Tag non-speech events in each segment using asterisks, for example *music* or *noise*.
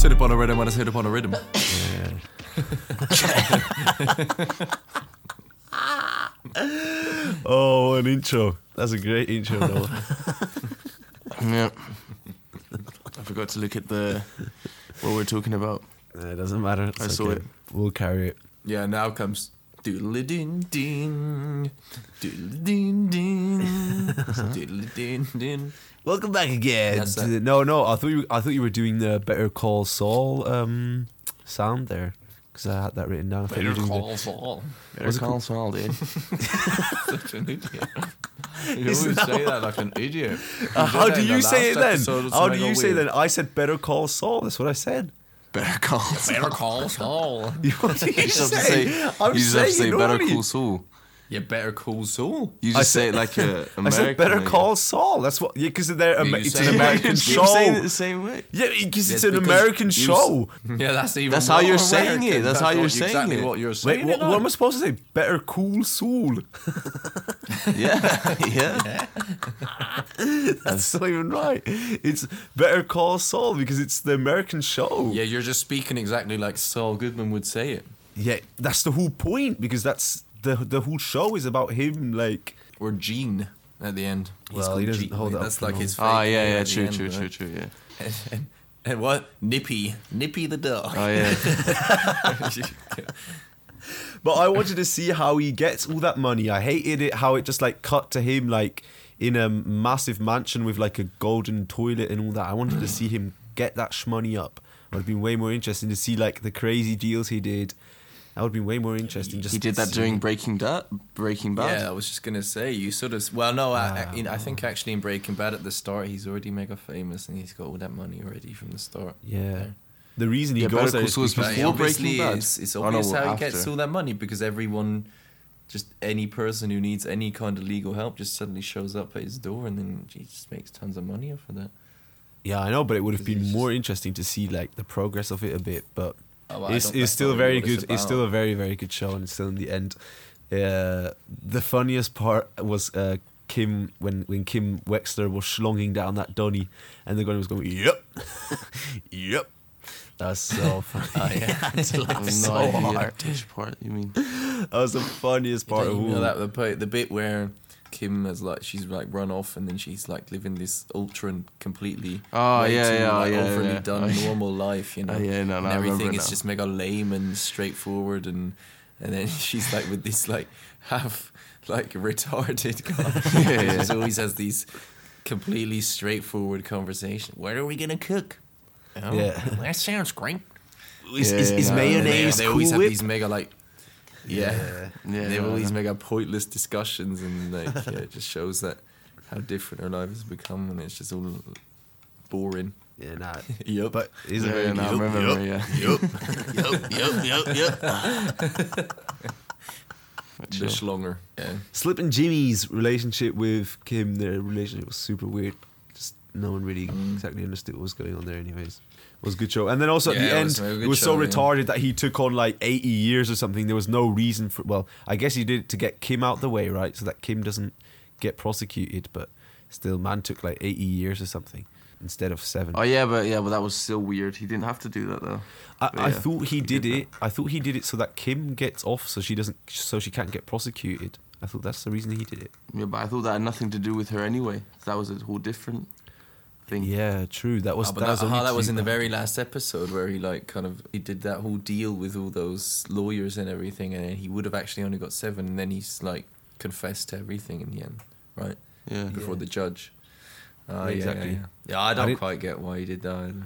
Sit up on a rhythm when I sit up on a rhythm. *laughs* Oh, an intro. That's a great intro, though. Yeah. I forgot to look at the what we're talking about. it doesn't matter. It's I saw it. We'll carry it. Yeah, now comes doodly ding ding, doodly ding ding, *laughs* doodly ding ding. Welcome back again. That's to it. the- no, no. I thought you. I thought you were doing the Better Call Saul um, sound there because I had that written down. I thought you were doing the- Saul. Better call Saul, dude. *laughs* Such an idiot. You It's always not- say that like an idiot. Uh, how did that do in you the say it last then? episode of How do Mega you say Weird. then? I said Better Call Saul. That's what I said. Better call Saul. Better call Saul. What *laughs* you *laughs* You just have to say? I'm you just have to say Better. Call Saul. You better call Saul. You I just say it like a American. *laughs* I said Better Call Saul. That's what. Yeah, because they're it's an. American You're show. saying it the same way. Yeah, because it's an American show. *laughs* Yeah, that's even. That's how you're saying it. That's how you're saying exactly it. what you're Wait, saying. what, what am I supposed to say? Better Call Saul. *laughs* Yeah, yeah. That's not even right. It's Better Call Saul because it's the American show. Yeah, you're just speaking exactly like Saul Goodman would say it. Yeah, that's the whole point because that's the the whole show is about him. Like, Or Gene at the end. He's Well, he doesn't Gene. hold it up That's for like his. Ah, fake Oh yeah, yeah. True, end, true, right? true, true. Yeah. And, and, and what? Nippy, Nippy the dog. Oh yeah. *laughs* but I wanted to see how he gets all that money. I hated it how it just like cut to him like in a massive mansion with like a golden toilet and all that. I wanted to see him get that shmoney up. It would have been way more interesting to see like the crazy deals he did. That would be way more interesting. Just He did that see- during Breaking Bad. Breaking Bad. Yeah, I was just gonna say you sort of. Well, no, I, I, you know, I think actually in Breaking Bad at the start he's already mega famous and he's got all that money already from the start. Yeah. yeah. The reason he Yeah, goes Better there Call is Saul is because- Before Breaking Bad? it's, it's obvious well, how he gets all that money because everyone, just any person who needs any kind of legal help, just suddenly shows up at his door and then he just makes tons of money off of that. Yeah, I know, but it would have been he's more interesting to see like the progress of it a bit. But Oh, well, it's, it's still a very what it's good. It's still a very very good show, and it's still in the end, uh, the funniest part was uh, Kim when when Kim Wexler was schlonging down that Donny, and the guy was going, "Yep, *laughs* yep." That's so *laughs* funny. Oh, yeah. I had to laugh so hard. which part you mean. *laughs* That was the funniest part of you know that the, the bit where Kim has like she's like run off and then she's like living this ultra and completely Oh, way yeah, too, yeah, like, yeah, overly yeah. done Oh, *laughs* normal life, you know. Oh, yeah, no, no, and everything is just mega lame and straightforward and and then *laughs* she's like with this like half like retarded *laughs* guy. Yeah, yeah. She always has these completely straightforward conversation. Where are we gonna cook? Oh, Yeah. that sounds great. Is, Yeah, is, yeah, is no, no, no. And they, mayonnaise cool always have whip? these mega like yeah, Yeah, they have all no, these mega pointless discussions and like *laughs* yeah, it just shows that how different our life has become and it's just all boring. Yeah, nah. *laughs* Yep. But is Yeah, it very yeah, no, I yup, remember, yup, yeah. yup, *laughs* yup, yup, yup. But the chill. schlonger. Yeah. Slippin' Jimmy's relationship with Kim, their relationship was super weird. Just no one really Mm. exactly understood what was going on there. Anyways, it was a good show. And then also at Yeah, the it end, was it good was so show, yeah. retarded that he took on like eighty years or something. There was no reason for. Well, I guess he did it to get Kim out the way, right? So that Kim doesn't get prosecuted. But still, man took like eighty years or something instead of seven. Oh yeah, but yeah, but that was still weird. He didn't have to do that though. I, But I thought he he did did it. I thought he did it so that Kim gets off, so she doesn't, so she can't get prosecuted. I thought that's the reason he did it. Yeah, but I thought that had nothing to do with her anyway. That was a whole different thing. Yeah, true. That was Oh, but that, that, was how that was in the very last episode where he like kind of he did that whole deal with all those lawyers and everything, and he would have actually only got seven, and then he's like confessed to everything in the end, right Yeah. before Yeah. the judge. Uh, Yeah, yeah, exactly. Yeah, yeah. yeah I don't didn't- quite get why he did that. either.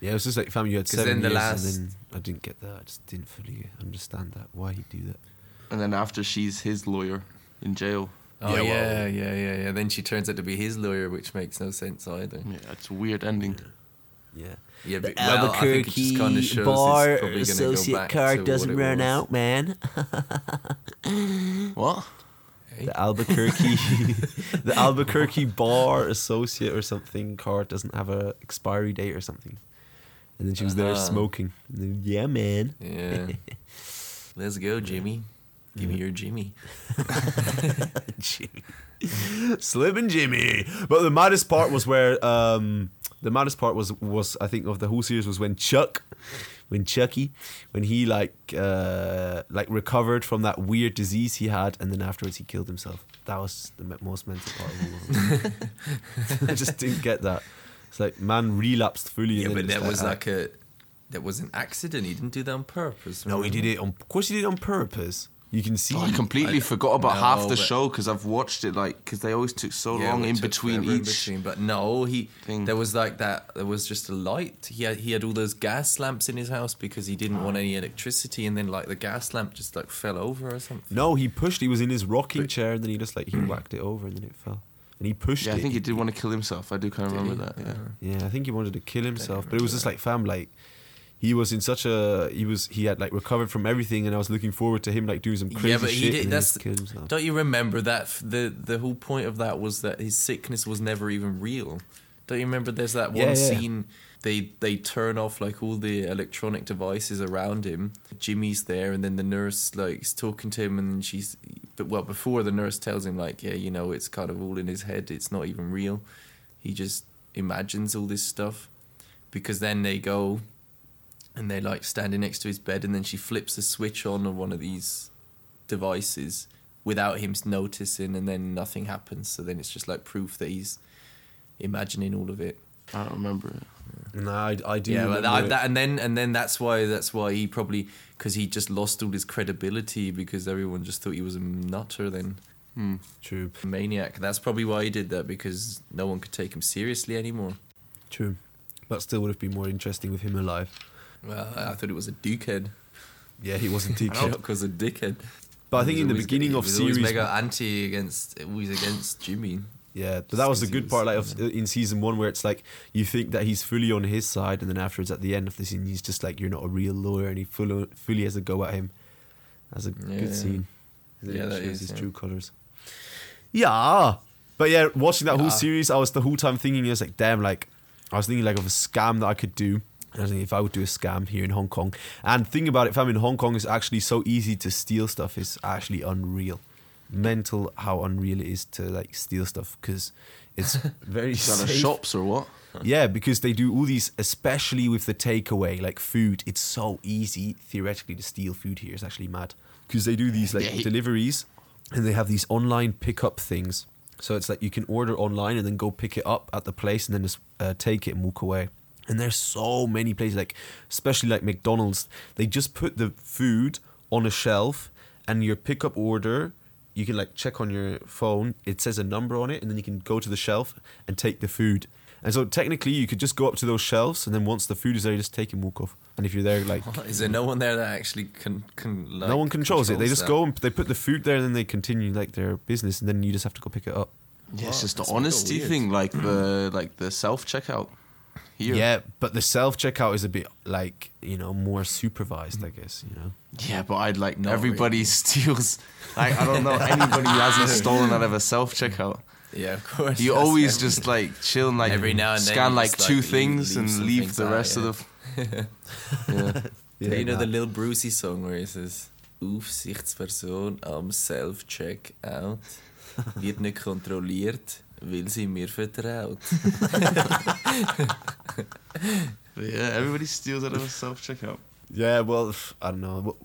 Yeah, it was just like family. You had seven then the years, last- and then I didn't get that. I just didn't fully understand that. Why he do that? And then after she's his lawyer in jail. Oh Yeah, yeah, well- yeah, yeah, yeah, Then she turns out to be his lawyer, which makes no sense either. Yeah, it's a weird ending. Yeah. Yeah, The but well, I think it just kind Albuquerque of bar it's probably gonna go associate card doesn't run was. out, man. *laughs* What? Hey? The Albuquerque, *laughs* the Albuquerque bar associate or something card doesn't have a expiry date or something. And then she was there Uh-huh. smoking. And then, yeah, man. Yeah. *laughs* Let's go, Jimmy. Give me your Jimmy. *laughs* Jimmy. Slim and Jimmy. But the maddest part was where um, the maddest part was was I think of the whole series was when Chuck, when Chucky, when he like uh like recovered from that weird disease he had, and then afterwards he killed himself. That was the most mental part of all *laughs* of. I just didn't get that. It's like man relapsed fully. Yeah, but that was like a that was an accident. He didn't do that on purpose. no, he did it on. Of course, he did it on purpose. You can see. Oh, I completely I- forgot about no, half the show because I've watched it like because they always took so Yeah, long in between forever in each. between, but no, he thing. there was like that. There was just a light. He had he had all those gas lamps in his house because he didn't want any electricity, and then like the gas lamp just like fell over or something. no, he pushed. He was in his rocking But- chair, and then he just like he *clears throat* whacked it over, and then it fell. And he pushed Yeah, I think he did want to kill himself. I do kind of Did remember he? that. Yeah. Yeah, I think he wanted to kill himself, but it remember was just that. like fam, like he was in such a he was he had like recovered from everything, and I was looking forward to him like doing some crazy yeah, but shit. he did. That's don't you remember that the the whole point of that was that his sickness was never even real. Don't you remember? There's that one Yeah, yeah. scene. They they turn off like all the electronic devices around him. Jimmy's there, and then the nurse like is talking to him, and then she's. But well, before the nurse tells him like, yeah, you know, it's kind of all in his head. It's not even real. He just imagines all this stuff, because then they go and they're like standing next to his bed, and then she flips a switch on of one of these devices without him noticing, and then nothing happens. So then it's just like proof that he's imagining all of it. I don't remember it. No, I, I do. yeah, but that, it. that, and then and then that's why that's why he probably because he just lost all his credibility because everyone just thought he was a nutter then Hmm. true, maniac. That's probably why he did that because no one could take him seriously anymore. true. But still would have been more interesting with him alive. Well, I thought it was a dickhead. Yeah, he wasn't *laughs* too Chuck was a dickhead. But I think in the beginning he of was series, mega anti against always against Jimmy. yeah, but that was the good part, like of, in season one, where it's like you think that he's fully on his side, and then afterwards, at the end of the scene, he's just like, "You're not a real lawyer," and he fully, fully has a go at him. That's a Yeah. good scene. Yeah, that shows is, his yeah. true colors. Yeah, but yeah, watching that whole series, I was the whole time thinking, I was like, damn, like I was thinking like of a scam that I could do. And I was thinking if I would do a scam here in Hong Kong, and think about it, if I'm in Hong Kong, it's actually so easy to steal stuff. It's actually unreal, mental how unreal it is to like steal stuff because it's *laughs* very Is that a safe. shops or what? Yeah, because they do all these, especially with the takeaway, like food. It's so easy theoretically to steal food here. It's actually mad because they do these like Yeah, deliveries, and they have these online pickup things. So it's like you can order online and then go pick it up at the place and then just uh, take it and walk away. And there's so many places, like especially like McDonald's, they just put the food on a shelf, and your pickup order, you can like check on your phone. It says a number on it, and then you can go to the shelf and take the food. And so technically, you could just go up to those shelves, and then once the food is there, you just take and walk off. And if you're there, like *laughs* Is there no one there that actually can can like, no one controls, it. They just that? go and they put the food there, and then they continue like their business, and then you just have to go pick it up. Yeah, it's just the that's honesty thing, like the *clears throat* like the self checkout. Here. Yeah, but the self checkout is a bit like you know more supervised, I guess. You know. Yeah, but I'd like Not everybody really. steals. *laughs* Like I don't know *laughs* anybody who hasn't stolen out of a self checkout. Yeah, of course. You always every- just like chill and like Every now and then scan you like just, two like, things leave- leave and leave things the out, rest yeah. of the. *laughs* yeah. Yeah, you know nah. the little Brucey song where he says Aufsichtsperson am Self-Checkout wird nicht kontrolliert, weil sie mir vertraut. Yeah, everybody steals out of a self checkout. Yeah, well, I don't know.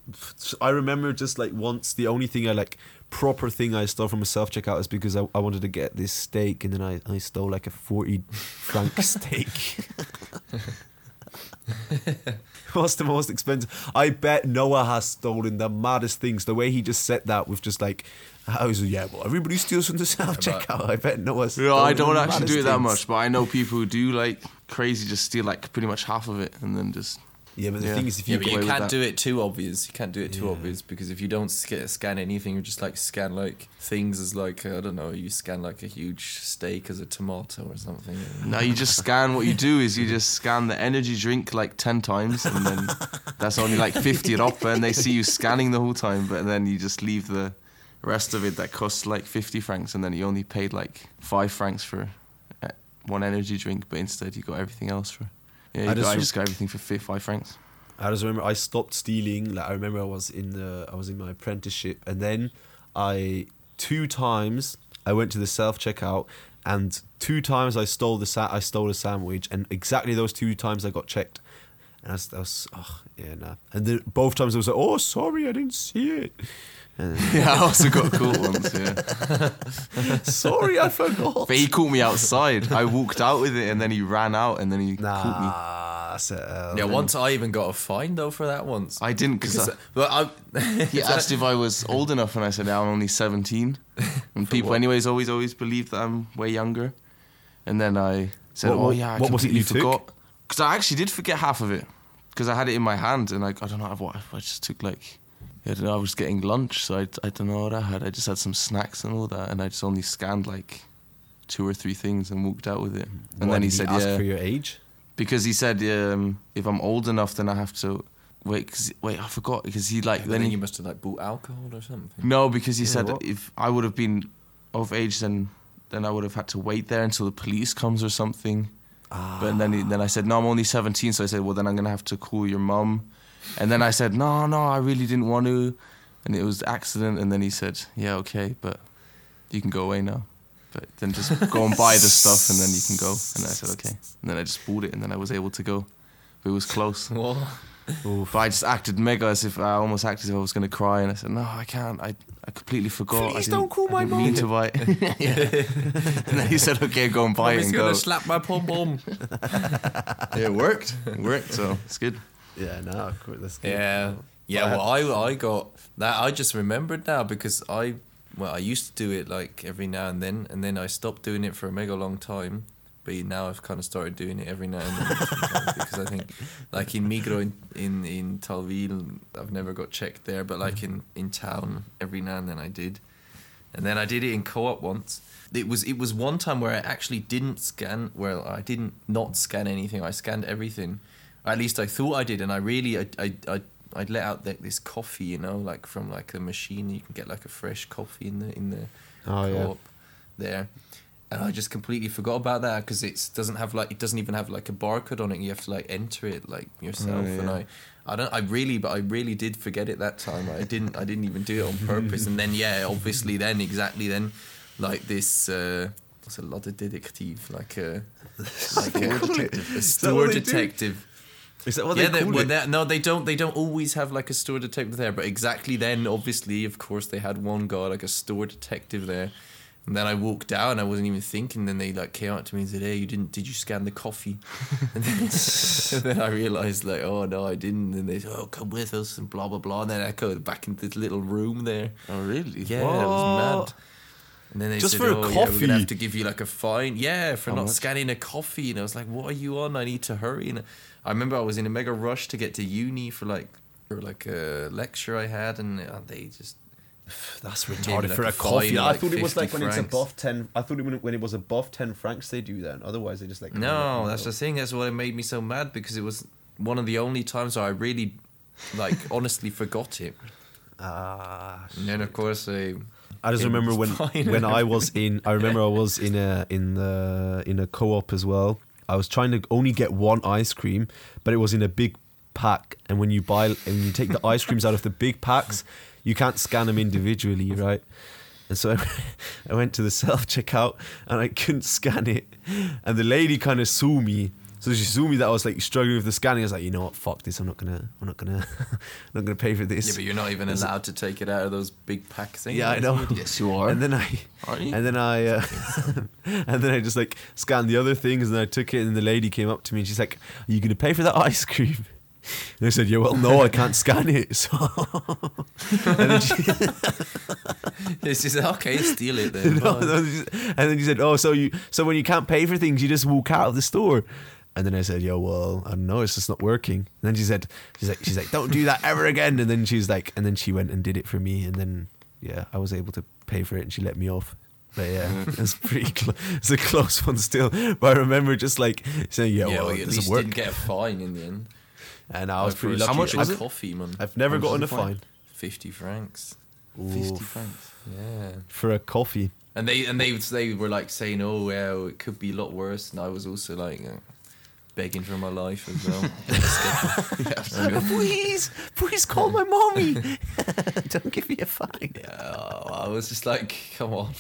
I remember just like once the only thing I like proper thing I stole from a self checkout is because I, I wanted to get this steak and then I, I stole like a 40 franc *laughs* steak. *laughs* *laughs* What's the most expensive? I bet Noah has stolen the maddest things. The way he just said that with just like, I was yeah, well, everybody steals from the self checkout. I bet Noah's. Yeah, I don't actually do it that things. much, but I know people who do like crazy just steal like pretty much half of it and then just Yeah, but the Yeah. thing is, if you but get you can't do it too obvious. You can't do it too Yeah. obvious because if you don't sca- scan anything, you just like scan like things as like I don't know. You scan like a huge steak as a tomato or something. No, you just scan. What you do is you just scan the energy drink like ten times, and then that's only like fifty up, and they see you scanning the whole time. But then you just leave the rest of it that costs like fifty francs, and then you only paid like five francs for uh, one energy drink, but instead you got everything else for. Yeah, I got, just I just got everything for fi- five francs. I just remember I stopped stealing. Like I remember I was in the I was in my apprenticeship, and then I two times I went to the self checkout, and two times I stole the sa- I stole a sandwich, and exactly those two times I got checked. And I was, I was oh, yeah, nah. And then both times I was like, oh, sorry, I didn't see it. And *laughs* Yeah, I also got caught once. Yeah, *laughs* sorry, I forgot. but he caught me outside. I walked out with it, and then he ran out, and then he caught me. Nah, that's it, uh, Yeah, once I even got a fine though for that once. I didn't because Because, but I, he *laughs* asked if I was old enough, and I said I'm only 17. And people, what? anyways, always always believe that I'm way younger. And then I said, What- "Oh what- yeah, I what was it completely you forgot." Because I actually did forget half of it because I had it in my hand, and like I don't know what I just took like. I don't know. I was getting lunch, so I, I don't know what I had. I just had some snacks and all that, and I just only scanned like two or three things and walked out with it. And What, then he did said, ask "Yeah," for your age. because he said, um, "If I'm old enough, then I have to wait." Cause, wait, I forgot because he like then, then he, you must have like bought alcohol or something. no, because he Yeah, said what? if I would have been of age, then then I would have had to wait there until the police comes or something. Ah. But then he, then I said no, I'm only 17, so I said well then I'm gonna have to call your mum, and then I said no, no, I really didn't want to, and it was accident. And then he said yeah, okay, but you can go away now. But then just go and buy the stuff, and then you can go. And I said okay, and then I just bought it, and then I was able to go. But it was close. What? Oof. But I just acted mega as if I almost acted as if I was going to cry, and I said, "No, I can't. I, I completely forgot. I Please didn't, don't call I my didn't mean to buy it." *laughs* *laughs* and then he said, "Okay, go and buy it He's gonna slap my pom pom. *laughs* it worked. It worked. So it's good. Yeah, no, that's good. Yeah, yeah. Well, I I got that. I just remembered now because I well I used to do it like every now and then, and then I stopped doing it for a mega long time. But now I've kind of started doing it every now and then because I think, like in Migro in in, in Thalwil, I've never got checked there, but like in, in town, every now and then I did, and then I did it in co-op once. It was it was one time where I actually didn't scan. Well, I didn't not scan anything. I scanned everything. At least I thought I did, and I really I I. I I'd let out like this coffee, you know, like from like the machine. You can get like a fresh coffee in the in the Oh, yeah. there, and I just completely forgot about that because it doesn't have like it doesn't even have like a barcode on it. You have to like enter it like yourself, Oh, and. I, I don't, I really, but I really did forget it that time. I didn't, I didn't even do it on purpose. and then yeah, obviously then exactly then, like this. uh What's a lot of detective, like a like a, a store what they do? detective. Is that what yeah, they they, call well, it? they- no, they don't. They don't always have like a store detective there, but exactly then, obviously, of course, they had one guy like a store detective there. And then I walked down. I wasn't even thinking. Then they like came up to me and said, "Hey, you didn't? Did you scan the coffee?" *laughs* and, then, *laughs* and then I realized like, "Oh no, I didn't." And they said, "Oh, come with us," and blah blah blah. And then I go back into this little room there. Oh really? Yeah, it was mad. And then they Just said, for a "Oh, yeah, we're coffee?" gonna have to give you like a fine." Yeah, for How not much? scanning a coffee. And I was like, "What are you on? I need to hurry." And I remember I was in a mega rush to get to uni for like for like a lecture I had, and uh, they just *sighs* That's retarded like for a a coffee. of I thought it was like when it's above ten. I thought it when, when it was above ten francs they do that. Otherwise they just like no. That's the thing. That's what it made me so mad because it was one of the only times where I really like *laughs* honestly forgot it. Ah, And then of course I. I just remember when when I was in. I remember I was in a in the in a co-op as well. I was trying to only get one ice cream, but it was in a big pack. And when you buy and you take the ice creams out of the big packs, you can't scan them individually, right? And so *laughs* I went to the self checkout and I couldn't scan it. And the lady kind of saw me. So she saw me that I was like struggling with the scanning. I was like, you know what, fuck this. I'm not gonna, I'm not gonna, I'm *laughs* not gonna pay for this. Yeah, but you're not even Is it- allowed to take it out of those big pack things. Yeah, I know. *laughs* Yes, you are. And then I, Aren't you? and then I, uh, *laughs* and then I just like scanned the other things, and then I took it, and the lady came up to me, and she's like, "Are you gonna pay for that ice cream?" And I said, "Yeah, well, no, I can't scan it." So, and then she, It's just okay, steal it then. no, no, and then she said, "Oh, so you, so when you can't pay for things, you just walk out of the store." And then I said, "Yo, well, I don't know, it's just not working." And then she said, "She's like, she's like, don't do that ever again." And then she's like, and then she went and did it for me, and then yeah, I was able to pay for it, and she let me off. But yeah, *laughs* it's pretty. Cl- it's a close one still. But I remember just like saying, "Yeah, yeah, well, well, it at least work." didn't get a fine in the end. and I was pretty lucky. How much was I've, it? Coffee, man. I've never gotten a fine Fifty francs. Fifty francs. Yeah. for a coffee. And they and they they were like saying, "Oh, well, it could be a lot worse." And I was also like, uh, begging for my life as well. *laughs* please, please call my mommy. *laughs* Don't give me a fine. Yeah, I was just like, come on.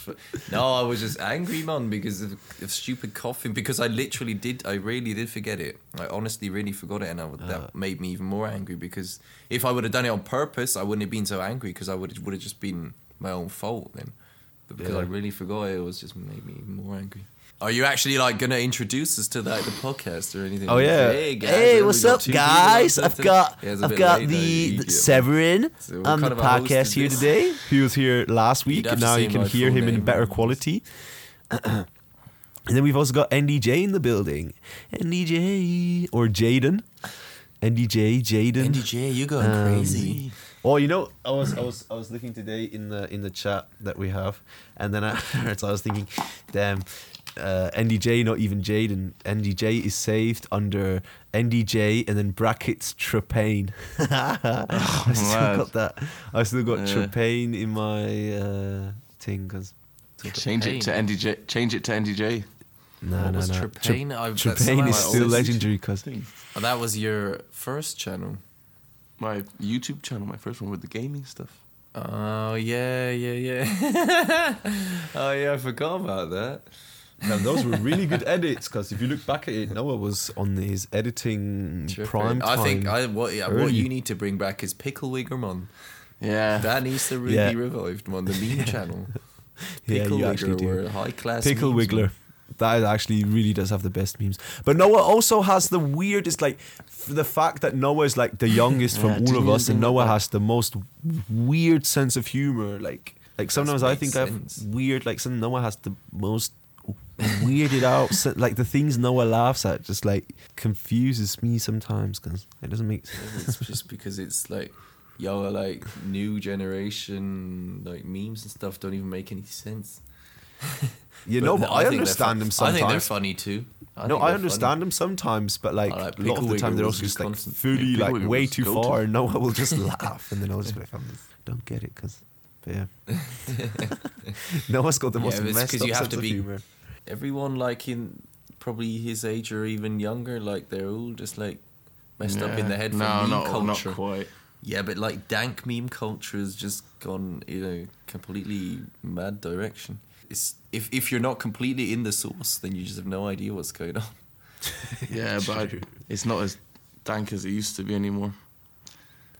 No, I was just angry, man, because of, of stupid coughing. Because I literally did, I really did forget it. I honestly really forgot it, and I, that uh. made me even more angry. Because if I would have done it on purpose, I wouldn't have been so angry. Because I would would have just been my own fault then. But because I really forgot it, it was just made me even more angry. Are you actually like gonna introduce us to that the podcast or anything? Oh yeah. Hey, guys, hey we up, two people on guys? I've got Yeah, I've got late, the, the. Severin So on the kind of a host podcast here today. He was here last week, and now you can hear him in better quality. *clears throat* and then we've also got NDJ in the building. NDJ or Jaden. NDJ, Jaden. NDJ, you're going Um, crazy? Oh, you know, I was I was I was looking today in the in the chat that we have, and then afterwards *laughs* I was thinking, damn, uh, NDJ, not even Jaden. NDJ is saved under NDJ and then brackets Trepane. *laughs* *laughs* I still mad. got that. I still got Yeah. Trepane in my uh, thing because. Change it to NDJ. Change it to NDJ. No, What no, was no. Trepane? I- that's Trepane somehow is still legendary because Oh, that was your first channel. My YouTube channel, my first one with the gaming stuff. Oh yeah, yeah, yeah. *laughs* oh yeah, I forgot about that. Now, those were really good edits because if you look back at it, Noah was on his editing prime time. I think I what yeah, what early. you need to bring back is Pickle Wigger man. Yeah. That needs to really Yeah. be revived, man. The meme *laughs* channel. *laughs* Yeah, Pickle you Wigger actually do. were high class. Pickle memes, Wiggler. man. That actually really does have the best memes. But Noah also has the weirdest, like, f- the fact that Noah is like the youngest Yeah, from all didn't of even us, and think Noah that. has the most weird sense of humor. Like, like sometimes I makes think I have weird, like, some Noah has the most weirded out, se- like the things Noah laughs at, just like confuses me sometimes because it doesn't make sense. It's just because it's like yo, like new generation like memes and stuff don't even make any sense. You know, but I, think they're understand fu- them I think they're funny too. I no, I understand funny. them sometimes, but like, like a lot of the time they're also just like constant. fully Yeah, like Pickle way too go-to. far, and Noah will just *laughs* laugh, and then I'll just be like, "I'm don't get it, because yeah, *laughs* *laughs* Noah's got the most but it's messed 'cause up you have sense to of be- humor. Everyone like in probably his age or even younger, like they're all just like messed up in the head from no, meme not, culture. Not quite. Yeah, but like dank meme culture has just gone in a completely mad direction. It's if if you're not completely in the source, then you just have no idea what's going on. *laughs* Yeah, but I, it's not as dank as it used to be anymore.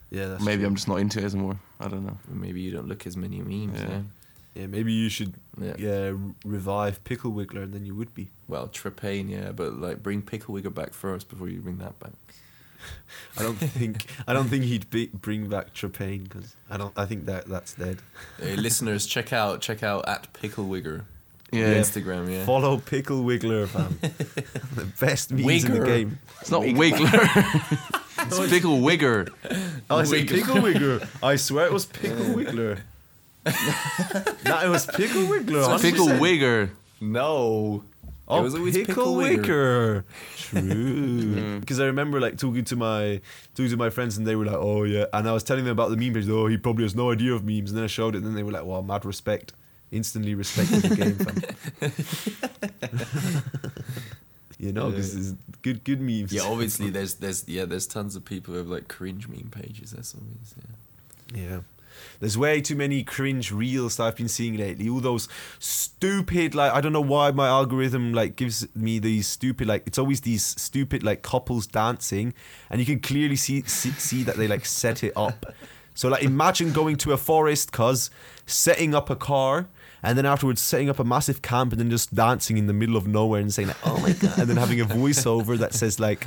Yeah, that's Maybe true. I'm just not into it anymore. I don't know. Maybe you don't look as many memes. Yeah. Yeah. Yeah, maybe you should Yeah. yeah, r- revive Pickle Wiggler, and then you would be. Well, Trepane, yeah, but like bring Pickle Wigger back first before you bring that back. *laughs* I don't think I don't think he'd be, bring back Trepane because I don't. I think that that's dead. Hey, listeners, check out check out at Pickle Wigger. Yeah, Yeah. Instagram, yeah. Follow Pickle Wiggler, fam. *laughs* the best memes in the game. it's not Wiggler. *laughs* it's Pickle Wigger. Oh, I said Pickle Wiggler. I swear it was Pickle Wiggler. No, it was Pickle Wiggler. It's Pickle 100%. Wigger. No. Oh, it was always Pickle, Pickle Wicker. *laughs* True. Mm. Because I remember like talking to my talking to my friends and they were like, "Oh yeah," and I was telling them about the meme page. Oh, he probably has no idea of memes. And then I showed it, and then they were like, "Wow, mad respect." Instantly respected the game, fam. *laughs* you know, because it's good, good memes. Yeah, obviously there's there's yeah there's tons of people who have like cringe meme pages. That's obvious. Yeah. Yeah. There's way too many cringe reels that I've been seeing lately. All those stupid, like I don't know why my algorithm like gives me these stupid, like it's always these stupid like couples dancing, and you can clearly see see, see that they like set it up. So like imagine going to a forest, cause setting up a car, and then afterwards setting up a massive camp, and then just dancing in the middle of nowhere and saying like, "Oh my god," and then having a voiceover that says like.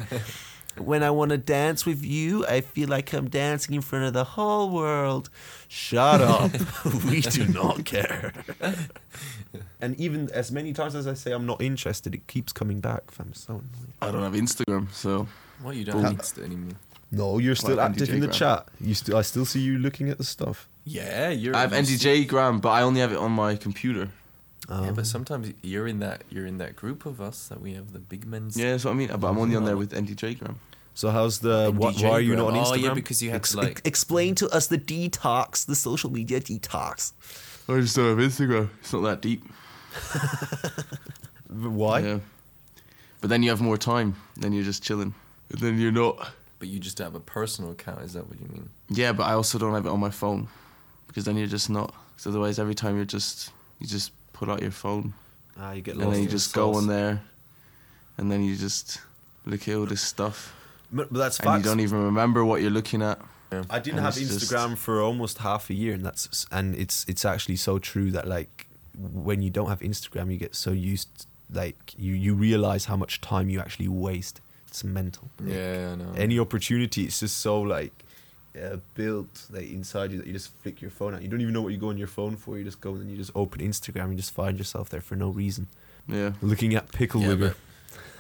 When I want to dance with you, I feel like I'm dancing in front of the whole world. Shut up. *laughs* *laughs* we do not care. *laughs* and even as many times as I say I'm not interested, it keeps coming back. Fam, so annoying. I don't have Instagram, so Well, you don't Boom. need it anymore. No, you're still Like active in the NDJ chat. You still, I still see you looking at the stuff. Yeah, you're. I have NDJ Gram, but I only have it on my computer. Yeah, Um, but sometimes you're in that you're in that group of us that we have the big men's. Yeah, that's what I mean. But I'm only on there with NDJ Gram. so how's the? Why, why are you not on. Instagram? Oh, yeah, because you had to, like- explain to us the detox, the social media detox. I just don't have Instagram. It's not that deep. *laughs* Why? Yeah. But then you have more time. Then you're just chilling. And then you're not. But you just have a personal account. Is that what you mean? Yeah, but I also don't have it on my phone because then you're just not. Because otherwise, every time you're just you just pull out your phone Ah, you get and then you just the go sauce. on there, and then you just look at all this stuff, But, but that's and you don't even remember what you're looking at. I didn't and have it's just- Instagram for almost half a year, and that's and it's it's actually so true that like when you don't have Instagram, you get so used like you you realize how much time you actually waste. It's mental. Like, Yeah, I know. Any opportunity, it's just so like uh, built like inside you that you just flick your phone out. You don't even know what you go on your phone for. You just go and then you just open Instagram and just find yourself there for no reason, Yeah, looking at pickle Yeah, wigger.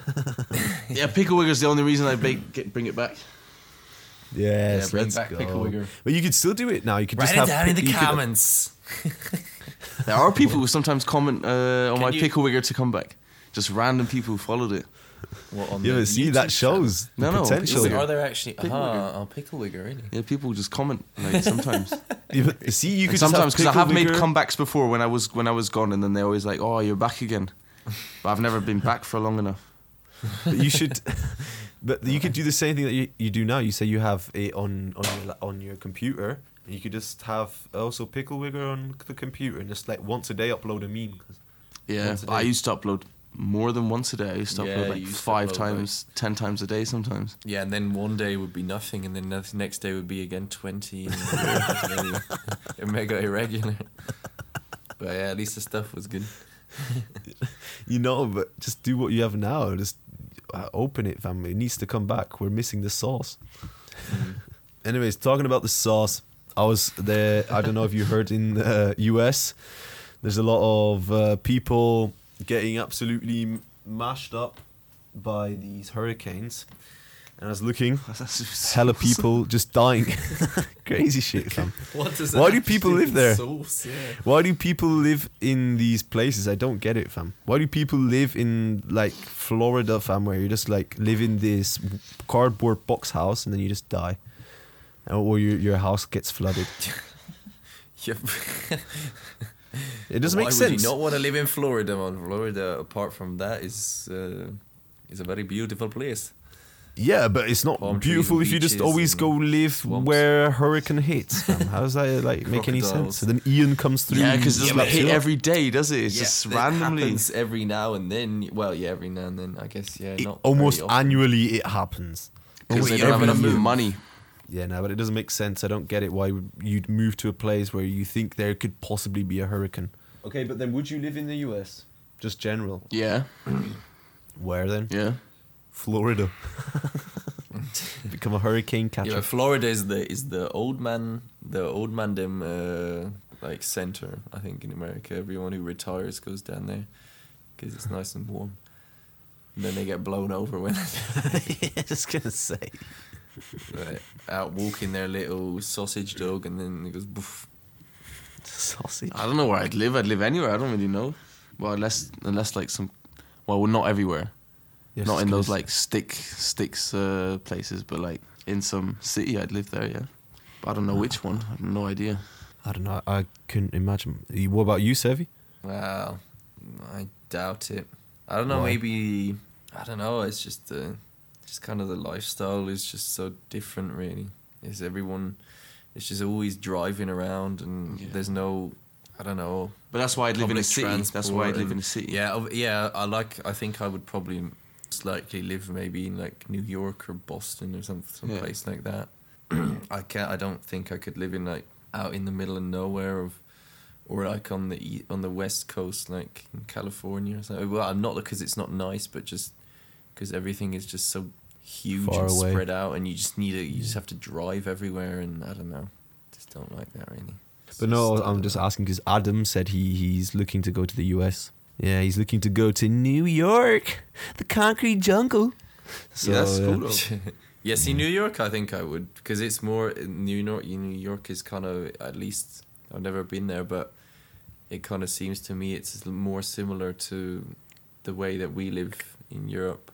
*laughs* yeah. Pickle Wigger's the only reason I ba- get, bring it back. Yes, Yeah, bring let's back go. Pickle Wigger. But you could still do it now. You could Write just it have down in the you could- comments. There are people who sometimes comment uh, on Can my you- Pickle Wigger to come back. Just random people who followed it. What, on Yeah, the but see, YouTube that shows the No, no, potential. Pickle it- Are there actually? Pickle Aha, Wigger. oh, Pickle Wigger, really? Yeah, people just comment like sometimes. *laughs* Yeah, but see, you could sometimes because I have made comebacks before when I was when I was gone, and then they're always like, "Oh, you're back again," but I've never been back for long enough. *laughs* But you should, *laughs* but you could do the same thing that you, you do now. You say you have it on on your, on your computer. You could just have also Pickle Wigger on the computer and just like once a day upload a meme. 'cause- Yeah, but I used to upload more than once a day. I used to Yeah, upload you like five upload, times, ten times a day sometimes. Yeah, and then one day would be nothing, and then the next day would be again 20. And then *laughs* a *laughs* mega irregular. But yeah, at least the stuff was good. *laughs* You know, but just do what you have now. Just uh, open it, fam. It needs to come back. We're missing the sauce. Anyways, talking about the sauce, I was there. I don't know if you heard in the US, there's a lot of uh, people getting absolutely mashed up by these hurricanes. And I was looking, *laughs* *laughs* hella people just dying. *laughs* Crazy shit, fam. What does Why do people live there? Sauce, yeah. Why do people live in these places? I don't get it, fam. Why do people live in like Florida, fam, where you just like live in this cardboard box house and then you just die, or your your house gets flooded? Yeah. It doesn't Why make would sense. you not want to live in Florida, man? Florida, apart from that, is uh, is a very beautiful place. Yeah, but it's not Palm beautiful if you just always go live swamps. where a hurricane hits. fam. How does that like make any sense? So then Ian comes through. Yeah, because it doesn't hit every day, does it? It's Yeah, just it randomly. happens every now and then. Well, yeah, every now and then. I guess, yeah, It- not almost annually, it happens. Because Almost they don't have every enough move. money. Yeah, no, but it doesn't make sense. I don't get it. Why you'd move to a place where you think there could possibly be a hurricane? Okay, but then would you live in the U.S. Just general? Yeah, *clears throat* Where then? yeah. Florida. *laughs* Become a hurricane Yeah, catcher. but Florida is the is the old man the old man dem uh, like center. I think in America, everyone who retires goes down there because it's nice and warm. And then they get blown over when *laughs* yeah, just gonna say. They're out walking their little sausage dog, and then it goes boof. Sausage. I don't know where I'd live. I'd live anywhere. I don't really know. Well, unless unless like some, well, we're not everywhere. Yes, not in those like stick sticks uh, places, but like in some city, I'd live there. Yeah, but I don't know which one. I have no idea. I don't know. I couldn't imagine. What about you, Sevi? Well, I doubt it. I don't know. Why? Maybe I don't know. It's just the, just kind of the lifestyle is just so different. Really, is everyone? It's just always driving around, and Yeah. there's no. I don't know. But that's why I'd live in a city. That's why I'd live in a city. Yeah, yeah. I like. I think I would probably likely live maybe in like New York or Boston or some some Yeah. place like that. *clears throat* I can't. I don't think I could live in like out in the middle of nowhere of, or like on the on the west coast like in California or something. Well, I'm not because it's not nice, but just because everything is just so huge Far and away. spread out, and you just need it. You just have to drive everywhere, and I don't know. Just don't like that really. It's But no, just, I I'm just asking because Adam said he he's looking to go to the U.S. Yeah, he's looking to go to New York, the concrete jungle. So, Yeah, that's cool *laughs* though. yeah, see, New York, I think I would because it's more New York. New York is kind of at least I've never been there, but it kind of seems to me it's more similar to the way that we live in Europe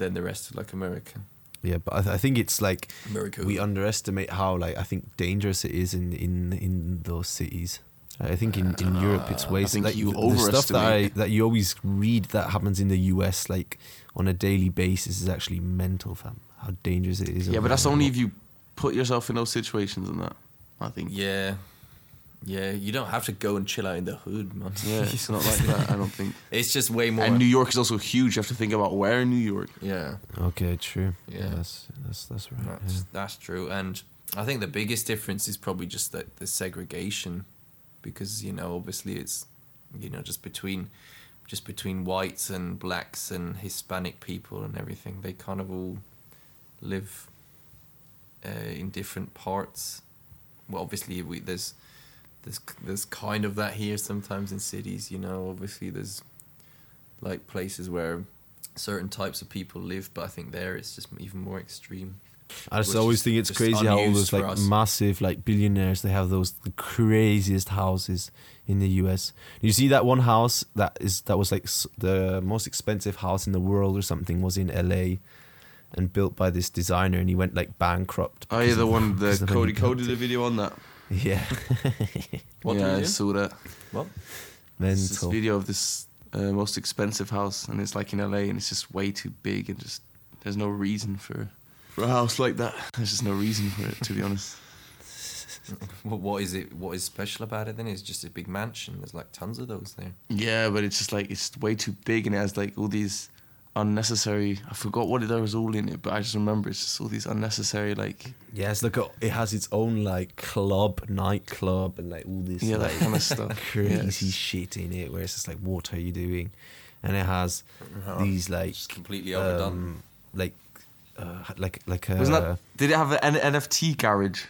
than the rest of like America. yeah, but I, th- I think it's like America. we underestimate how like I think dangerous it is in in in those cities. I think in, in uh, Europe it's way I think like you the, the stuff that I that you always read that happens in the US like on a daily basis is actually mental, fam. How dangerous it is. Yeah, but that's only if you put yourself in those situations and that. I think. Yeah. Yeah, you don't have to go and chill out in the hood, man. Yeah, it's *laughs* not like that. I don't think. It's just way more. And New York is also huge. You have to think about where in New York. yeah, Okay, true. Yeah, Yeah. that's that's that's right. that's, yeah. that's true. And I think the biggest difference is probably just that the segregation, because you know, obviously, it's you know just between just between whites and blacks and Hispanic people and everything. They kind of all live uh, in different parts. Well, obviously, we there's there's there's kind of that here sometimes in cities. You know, obviously there's like places where certain types of people live, but I think there it's just even more extreme. I just always think it's crazy how all those like us. massive like billionaires they have those the craziest houses in the US. You see that one house that is that was like the most expensive house in the world or something was in LA and built by this designer and he went like bankrupt. Oh yeah, the one *laughs* the because Cody he built Cody did a video on that. It. Yeah. *laughs* What yeah, I saw that. What? It's this video of this uh, most expensive house, and it's like in LA, and it's just way too big, and just there's no reason for for a house like that. *laughs* There's just no reason for it, to be honest. *laughs* What, what is it? What is special about it then? It's just a big mansion. There's like tons of those there. Yeah, but it's just like it's way too big, and it has like all these unnecessary. I forgot what there was all in it, but I just remember it's just all these unnecessary like Yes, look, it has its own like club, nightclub, and like all this yeah that like kind of stuff. *laughs* crazy Yes. shit in it. Where it's just like, what are you doing? And it has these like Just completely overdone. um, like uh, like like a Wasn't that? Did it have an NFT garage?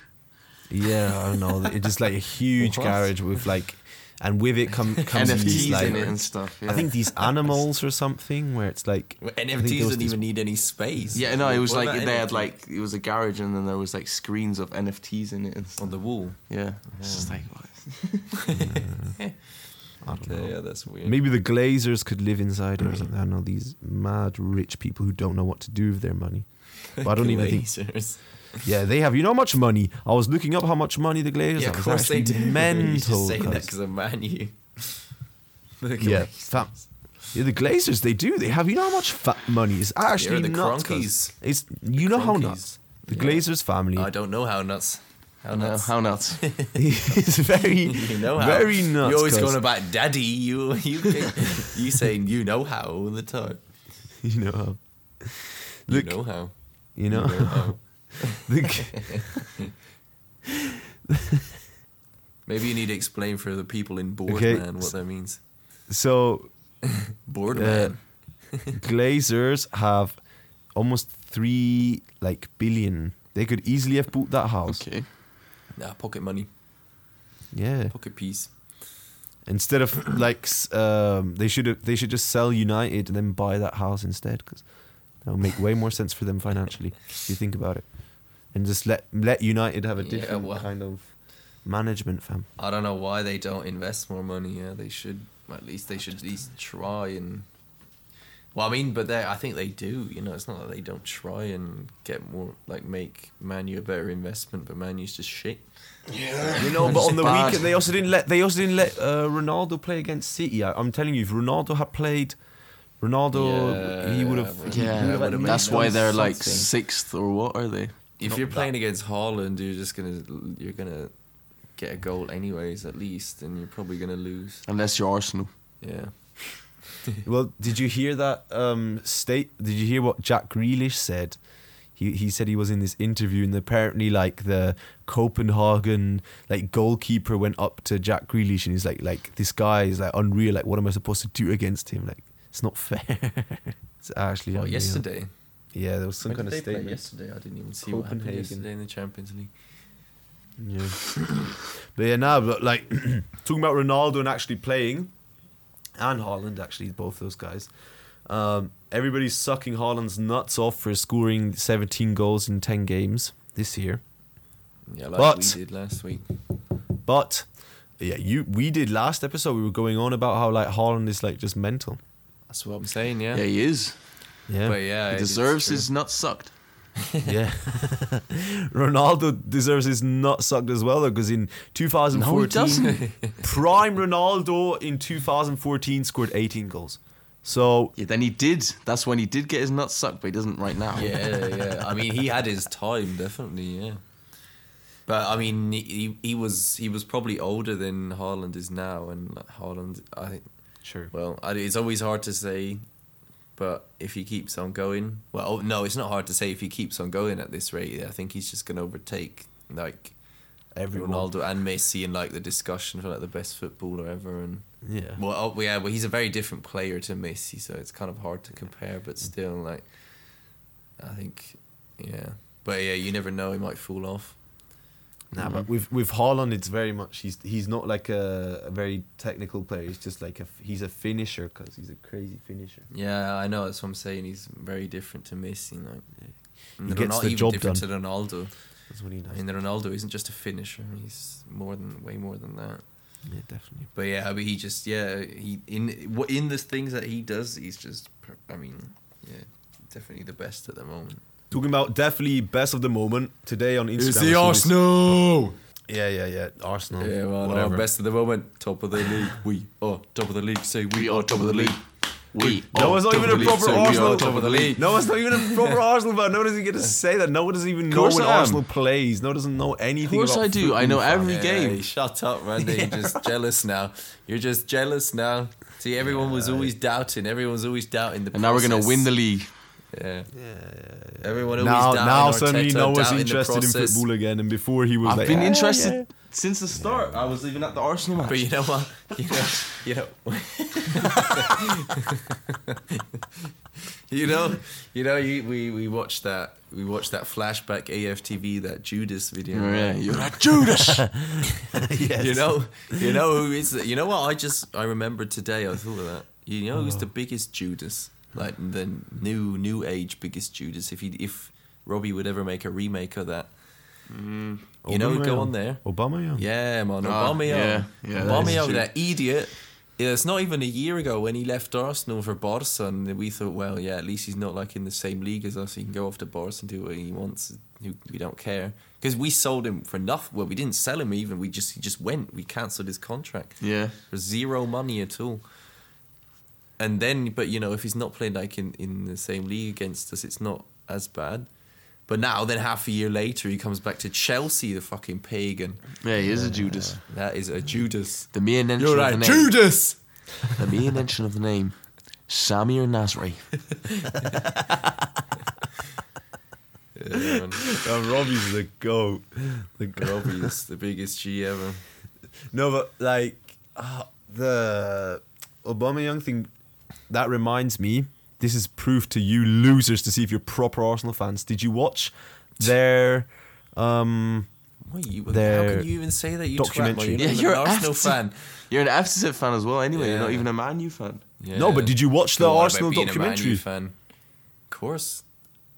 yeah I don't know it's just like a huge *laughs* What? garage with like and with it come *laughs* comes NFTs these like in it and stuff. Yeah. I think these animals or something where it's like Well, NFTs there was don't this- even need any space. Yeah, no, it was What like about they had like it was a garage and then there was like screens of NFTs in it and stuff. on the wall. Yeah, it's just like what? *laughs* *laughs* I don't know. Okay, yeah, that's weird. Maybe the Glazers could live inside it or mm. something. I don't know these mad rich people who don't know what to do with their money. But I don't even think. Glazers. Yeah, they have. You know how much money? I was looking up how much money the Glazers Yeah, have. of course they actually do. *laughs* you Mental. just saying that cuz. because of Man U. The Yeah, Glazers. fam. Yeah, the Glazers they do. They have. You know how much fat money is actually the nuts. Cronkies. It's you know how nuts. The Yeah. Glazers family I don't know how nuts. How No, nuts. how nuts? *laughs* is very, *laughs* you know how. very nuts. You're always cuz. going about daddy. You you you saying you know how all the time. You know how. You know how. you know You know how. *laughs* The- Maybe you need to explain for the people in Boardman Okay, what that means. so *laughs* Boardman. *laughs* Glazers have almost three like billion. They could easily have bought that house. Okay. nah, pocket money, Yeah. pocket piece. Instead of *coughs* like, um, they should. They should just sell United and then buy that house instead, because that would make way more sense for them financially. If you think about it, and just let let United have a Yeah, different well. kind of management, fam. I don't know why they don't invest more money. Yeah, they should. At least they should at least try and. Well, I mean, but they, I think they do. You know, it's not that they don't try and get more like make Manu a better investment, but Manu's just shit. Yeah. You know, *laughs* but on the Bad. weekend they also didn't let they also didn't let uh, Ronaldo play against City. I, I'm telling you, if Ronaldo had played, Ronaldo he would have. Yeah, he Yeah, would've would've made that's why they're like sixth or what are they? If you're that- playing against Haaland, you're just gonna you're gonna get a goal anyways, at least, and you're probably gonna lose. Unless you're Arsenal. Yeah. *laughs* Well, did you hear that um, state? Did you hear what Jack Grealish said? He he said he was in this interview, and apparently, like the Copenhagen like goalkeeper went up to Jack Grealish, and he's like, like this guy is like unreal. Like, what am I supposed to do against him? Like, it's not fair. *laughs* it's actually Well, unreal. yesterday. Yeah, there was some When kind did of they play statement. yesterday. I didn't even see what happened Copenhagen. yesterday in the Champions League. Yeah. *coughs* but yeah, now, but like *coughs* talking about Ronaldo and actually playing, and Haaland actually, both those guys. Um, everybody's sucking Haaland's nuts off for scoring 17 goals in 10 games this year. Yeah, like But- we did last week. But yeah, you we did last episode. We were going on about how like Haaland is like just mental. That's what I'm saying. Yeah. Yeah, he is. Yeah, But yeah, it is deserves true. his nuts sucked. *laughs* yeah. *laughs* Ronaldo deserves his nut sucked as well, though, because in 2014, doesn't. *laughs* prime Ronaldo in 2014 scored 18 goals. So Yeah, then he did. That's when he did get his nuts sucked, but he doesn't right now. Yeah, yeah. I mean, he had his time, definitely. Yeah. But I mean, he, he was he was probably older than Haaland is now, and Haaland, I think. sure. Well, it's always hard to say, but if he keeps on going, well, no, it's not hard to say if he keeps on going at this rate. I think he's just going to overtake like Everyone. Ronaldo and Messi in like the discussion for like the best footballer ever. And Yeah. well, oh, yeah, well, he's a very different player to Messi, so it's kind of hard to compare. But mm. still, like, I think, yeah, but yeah, you never know; he might fall off. Nah, but mm-hmm. with with Haaland, it's very much he's he's not like a, a very technical player. He's just like a he's a finisher because he's a crazy finisher. Yeah, I know. That's what I'm saying. He's very different to Messi. Like, and He gets Ronal- the job done. to Ronaldo. That's what he I mean, Ronaldo isn't just a finisher; he's more than way more than that. yeah, definitely. But yeah, I mean, he just yeah he in what in the things that he does, he's just I mean yeah definitely the best at the moment. Talking about definitely best of the moment today on Instagram. I saw this- Arsenal. Yeah, yeah, yeah. Arsenal. Yeah, well, no, whatever. best of the moment, top of the league. We are top of the league. Say we, are top of the league. We No are one's not even a the league, proper so we are Arsenal. top of the league. No one's not even a proper *laughs* Arsenal fan. No one doesn't get to say that. No one doesn't even know course when Arsenal plays. No one doesn't know anything. Of course about I do. I know every Yeah, game. shut up, Randy. You're *laughs* just jealous now. You're just jealous now. See, everyone was always doubting. Everyone was always doubting the. And now we're gonna win the league. Yeah. Everyone Now, doubting now Arteta, suddenly no one's interested in process. football again. And before he was I've like, been "Ah, interested yeah." since the start. I was even at the Arsenal match. But you know what? *laughs* You know, you know, you know, you know. You, we we watched that. We watched that flashback AFTV that Judas video. Oh, yeah, right? you're *laughs* a Judas. *laughs* Yes. You know, you know who is? You know what? I just I remembered today. I thought of that. You know who's the biggest Judas? Like the new new age biggest Judas. If he if Robbie would ever make a remake of that, you know, go on there. Obama, yeah. Yeah, man, Ah, Aubameyang. yeah, yeah, that is Aubameyang, true. that idiot. Yeah, it's not even a year ago when he left Arsenal for Barca, and we thought, well, yeah, at least he's not like in the same league as us. He can go off to Barca and do what he wants. We we don't care because we sold him for nothing. Well, we didn't sell him even. We just he just went. We cancelled his contract yeah. for zero money at all. And then, but you know, if he's not playing like in, in the same league against us, it's not as bad. But now, then half a year later, he comes back to Chelsea, the fucking pagan. Yeah, he is a Judas. That is a Judas. The mere mention You're of right, the name. Judas. The mere mention of the name. Samir Nasri. *laughs* Yeah, man. Robbie's the goat. The goat. Robbie is the biggest G ever. No, but like uh, the Aubameyang thing, that reminds me. This is proof to you losers to see if you're proper Arsenal fans. Did you watch their um What you, how Their can you even say that? You documentary. Twat, man? Yeah, You're, you're an Arsenal after- fan. You're an F fan as well, anyway. You're not even a Man U fan. Yeah. No, but did you watch the Go on about Arsenal being a Man U documentary? fan. Of course.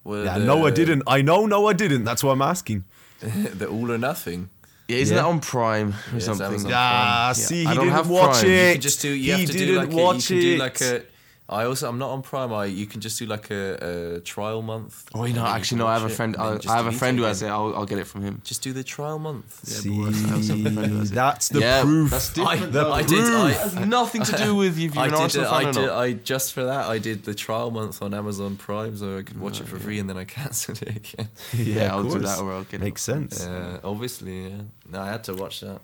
Well, Yeah, the, no, I didn't. I know, no, I didn't. That's why I'm asking. *laughs* the All or Nothing. Yeah, isn't Yeah. that on Prime or Yeah, it's something? Amazon. Ah, Yeah, see, I he don't didn't have watch Prime. You it. You can just do. You he have to didn't do like a, watch you can do it. like a. I also I'm not on Prime. I you can just do like a, a trial month. Oh, you know, actually, no. I have a friend. I, I have a friend who has it. I'll, I'll get it from him. Just do the trial month. See, but what's- how's that friend who has it? that's the yeah, proof. That's different. I- though. I did- I- It has nothing to do *laughs* with you. if you're I an did. Arsenal fan I or did. not. I just for that I did the trial month on Amazon Prime, so I could watch it for free, and then I *laughs* cancelled it again. *laughs* yeah, of I'll do that or I'll get Makes it. Makes sense. Uh, obviously, yeah. No, I had to watch that.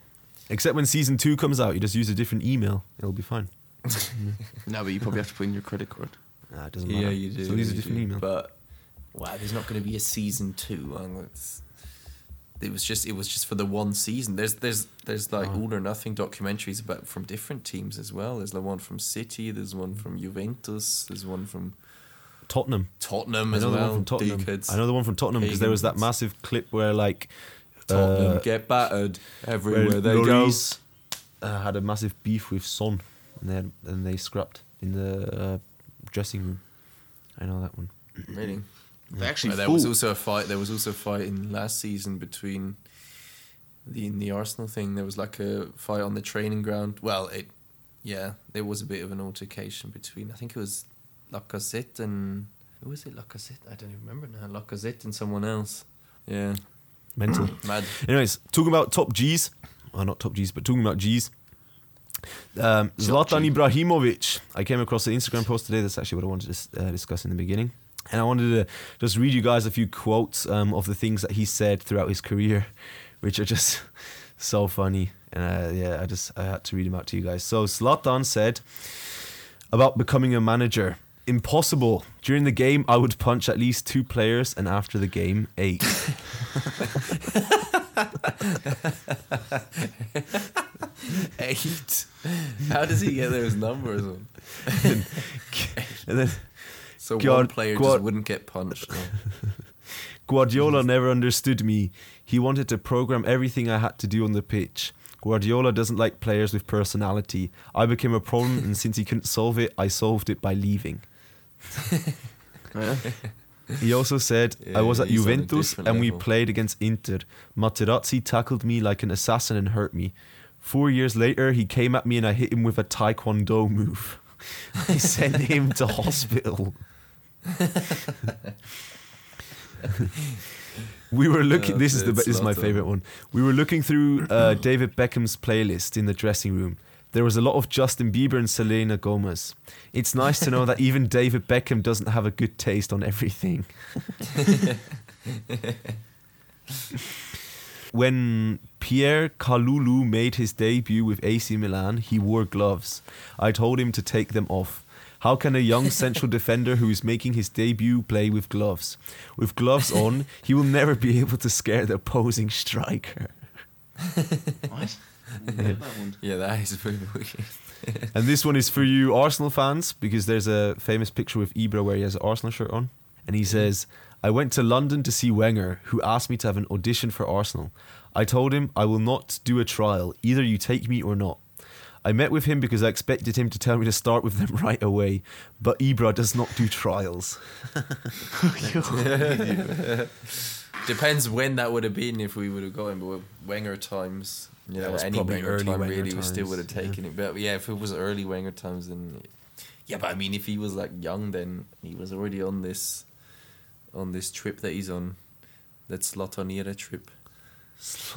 Except when season two comes out, you just use a different email. It'll be fine. *laughs* No, but you probably have to put in your credit card. Nah, it doesn't matter. Yeah, you do. So use a you different do. email. But wow, there's not going to be a season two. Um, it's- it was just it was just for the one season. There's there's there's like Oh. all or nothing documentaries about from different teams as well. There's the one from City. There's one from Juventus. There's one from Tottenham. Tottenham I as know the well. one from Tottenham. Dickheads. I know the one from Tottenham because there was that massive clip where like Tottenham uh, get battered everywhere they go. Uh, had a massive beef with Son, and they had, and they scrapped in the uh, dressing room. I know that one. Really? They actually Well, there was also a fight. There was also a fight in last season between the in the Arsenal thing. There was like a fight on the training ground. Well, it, yeah, there was a bit of an altercation between. I think it was Lacazette and Who was it? Lacazette? I don't even remember now. Lacazette and someone else. Yeah, Mental. mad. Anyways, talking about top G's. Oh, not top G's, but talking about G's. Um, Zlatan Ibrahimovic. I came across an Instagram post today. That's actually what I wanted to uh, discuss in the beginning. And I wanted to just read you guys a few quotes um, of the things that he said throughout his career, *laughs* which are just *laughs* so funny. And uh, yeah, I just I had to read them out to you guys. So Zlatan said about becoming a manager. Impossible. During the game, I would punch at least two players, and after the game, eight. *laughs* Eight. How does he get those numbers on? *laughs* and then So one player God- just wouldn't get punched. no. Guardiola never understood me. He wanted to program everything I had to do on the pitch. Guardiola doesn't like players with personality. I became a problem, and since he couldn't solve it, I solved it by leaving. *laughs* Yeah. He also said, I was at he's on a Juventus different and we played against Inter. Materazzi tackled me like an assassin and hurt me. Four years later, he came at me and I hit him with a taekwondo move. *laughs* I sent him to hospital. we were looking. Oh, this is the this is my favorite one. We were looking through uh, *clears throat* David Beckham's playlist in the dressing room. There was a lot of Justin Bieber and Selena Gomez. It's nice to know that even *laughs* David Beckham doesn't have a good taste on everything. *laughs* when Pierre Kalulu made his debut with AC Milan, he wore gloves. I told him to take them off. How can a young central *laughs* defender who is making his debut play with gloves? With gloves on, he will never be able to scare the opposing striker. *laughs* What? That one. yeah, that is pretty wicked. *laughs* And this one is for you Arsenal fans because there's a famous picture with Ibra where he has an Arsenal shirt on. And he says, I went to London to see Wenger, who asked me to have an audition for Arsenal. I told him I will not do a trial. Either you take me or not. I met with him because I expected him to tell me to start with them *laughs* right away. But Ibra does not do trials. *laughs* Depends when that would have been if we would have got him. But with Wenger times, you That know, was any probably Wenger early time Wenger really, we still would have yeah. taken it. But yeah, if it was early Wenger times, then yeah. But I mean, if he was like young, then he was already on this on this trip that he's on. That Zlatan trip.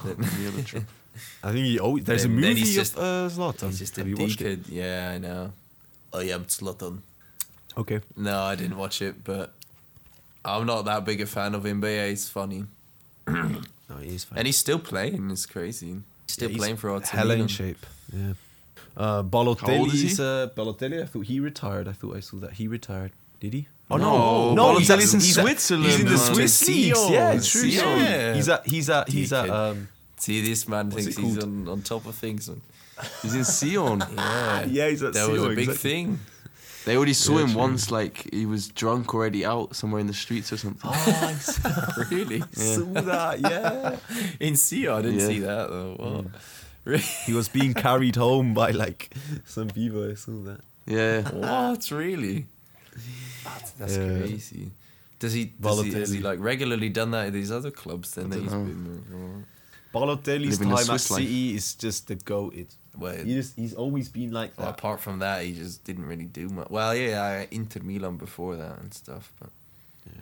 That- The other trip. *laughs* I think he always, there's Then- a movie he's just- of uh, Zlatan. He's just a you watched it? dickhead. Yeah, I know. I am Zlatan. Okay. No, I didn't watch it, but I'm not that big a fan of him. But yeah, he's funny, *clears throat* No, he is fine. and he's still playing. It's crazy. He's still Yeah, he's playing for AC hella in shape. Yeah. Uh, How old Balotelli is he? uh, Balotelli. I thought he retired. I thought I saw that he retired. Did he? Oh No, no, he's at- in he's at- Switzerland, He's in the. Swiss. Sion. Yeah, true. Sion. Yeah. He's at. He's at. He's at. Um, See, this man What's thinks he's on, on top of things. He's in Sion. *laughs* Yeah, yeah, he's at. that was a big exactly. thing. They already saw Yeah, him true. once, like he was drunk already out somewhere in the streets or something. Oh, I *laughs* *laughs* saw really? that. Yeah. In Sion, I didn't Yeah. see that though. What? Really? He was being carried home by like some people. I saw that. Yeah. What? Really? That's, that's Yeah. crazy. Does he, does he has he like regularly done that at these other clubs? Then I that he's know. been. Balotelli's Living the time at City is just the goat. It. Well, He just, he's always been like well, that. apart from that, he just didn't really do much. Well, yeah, I uh, Inter Milan before that and stuff, but Yeah.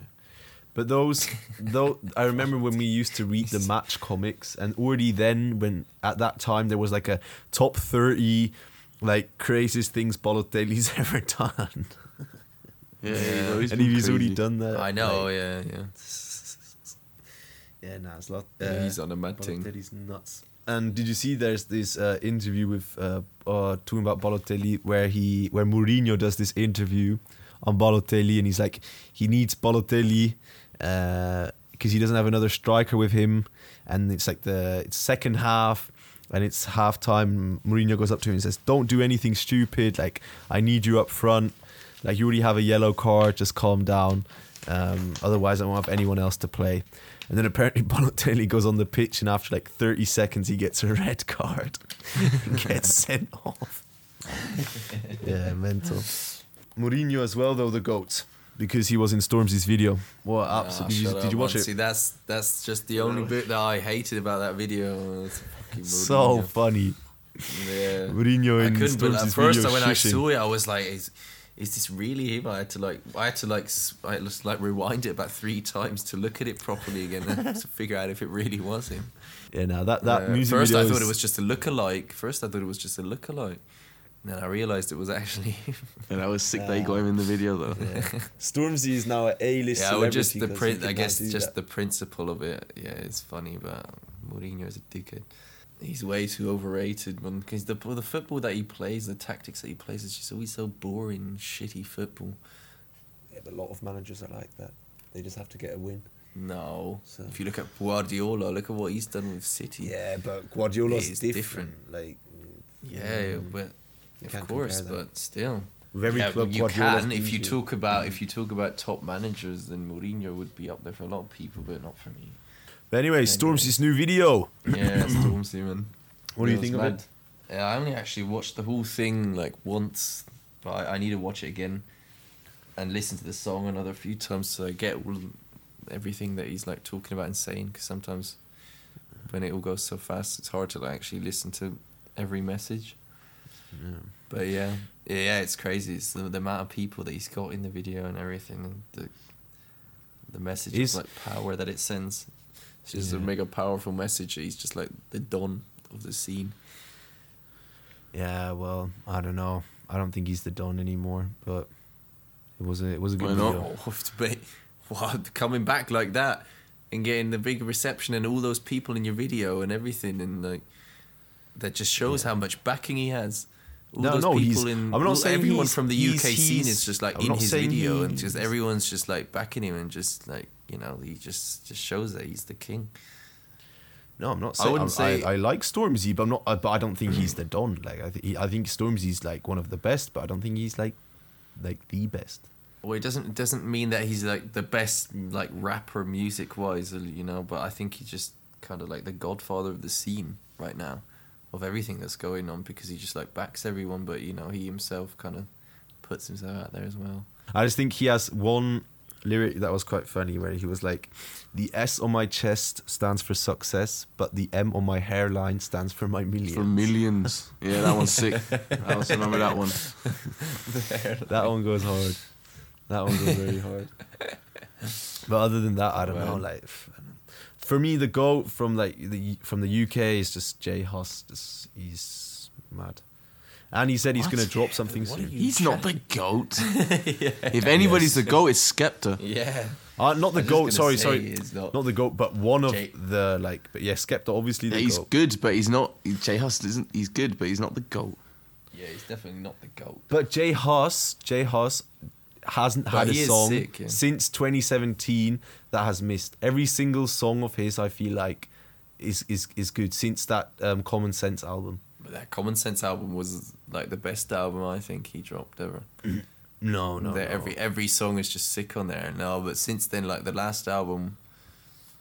But those, *laughs* though, I remember when we used to read the match comics, and already then, when at that time there was like a top thirty, like craziest things Balotelli's *laughs* ever done, Yeah, *laughs* Yeah. he's and been he's already done that. I know, like- yeah, yeah. *laughs* yeah, nah, it's a lot. Yeah, he's on a mad thing. Balotelli's nuts. And did you see? There's this uh, interview with uh, uh, talking about Balotelli, where he, where Mourinho does this interview on Balotelli, and he's like, he needs Balotelli because he doesn't have another striker with him, and it's like the it's second half. And it's halftime. Mourinho goes up to him and says, "Don't do anything stupid. Like I need you up front. Like you already have a yellow card. Just calm down. Um, otherwise, I won't have anyone else to play." And then apparently *laughs* Balotelli goes on the pitch, and after like 30 seconds, he gets a *laughs* red card and *laughs* gets sent off. yeah, mental. Mourinho as well, though the goat, because he was in Stormzy's video. What? Ah, absolutely. did you, did up, you watch it? See, that's that's just the only bit that I hated about that video. So funny. yeah. Mourinho I in couldn't. But at first, video when I saw it, I was like, is, is this really him? I had to like, I had to like, s- I just like rewind it about three times to look at it properly again and *laughs* to figure out if it really was him. Yeah, now that that Uh, music first, video I thought is- it was just a look-alike. First, I thought it was just a look-alike. And then I realized it was actually. him. And I was sick that he got him in the video though. *laughs* Stormzy is now an A-list yeah, well, just the celebrity 'cause prin- I guess just that. the principle of it. Yeah, it's funny, but Mourinho is a dickhead. He's way too overrated, man. Because the the football that he plays, the tactics that he plays, is just always so boring, shitty football. Yeah, but a lot of managers are like that. They just have to get a win. No, So- if you look at Guardiola, look at what he's done with City. Yeah, but Guardiola's It is different. different. Like, yeah, mm, but of course, but still. With every yeah, club, you Guardiola's can if you you. talk about if you talk about top managers, then Mourinho would be up there for a lot of people, but not for me. But anyway, Stormzy's new video. Yeah, *laughs* Stormzy, man. What do you think of it? Yeah, I only actually watched the whole thing like once, but I, I need to watch it again and listen to the song another few times so I get all, everything that he's like talking about and saying. Because sometimes when it all goes so fast, it's hard to like, actually listen to every message. Yeah. But yeah, yeah, yeah, it's crazy. It's the, the amount of people that he's got in the video and everything, and the the message Is- like power that it sends. It's just a mega powerful message. He's just like the don of the scene. Yeah, well, I don't know. I don't think he's the Don anymore, but it was a it was a good Why not? *laughs* to be, wow, coming back like that and getting the big reception and all those people in your video and everything, and like that just shows how much backing he has. All No, those no, people in I'm not saying everyone he's- from the he's- UK scene he's- is just like I'm in his video and just everyone's just like backing him and just like you know he just just shows that he's the king. No, I'm not saying I wouldn't I, say- I, like Stormzy, but I'm not. uh, But I don't think he's the Don. Like I, th- he, I think Stormzy's like one of the best, but I don't think he's like like the best. Well, it doesn't it doesn't mean that he's like the best like rapper music wise, you know. But I think he's just kind of like the godfather of the scene right now, of everything that's going on because he just like backs everyone, but you know he himself kind of puts himself out there as well. I just think he has one lyric that was quite funny where he was like, "The S on my chest stands for success, but the M on my hairline stands for my millions." For millions. Yeah, that one's sick. *laughs* I also remember that one. *laughs* that one goes hard. That one goes very hard. But other than that, I don't know. Like, f- for me, the goat from like the from the UK is just J Hus. Just, he's mad, and he said he's gonna drop something What soon. He's not the goat. *laughs* yeah. If anybody's the goat, it's Skepta. Yeah. Uh, not the I was just goat. Sorry, sorry. not- Not the goat, but one of Jay- the like. But yeah, Skepta obviously Yeah, the he's goat. good, but he's not. J Hus isn't. He's good, but he's not the goat. Yeah, he's definitely not the goat. But J Hus, J Hus hasn't But had a song sick, yeah. since 2017 that has missed. Every single song of his, I feel like, is is is good since that um, Common Sense album. But that Common Sense album was like the best album I think he dropped ever. No, no, no. Every every song is just sick on there. No, but since then, like the last album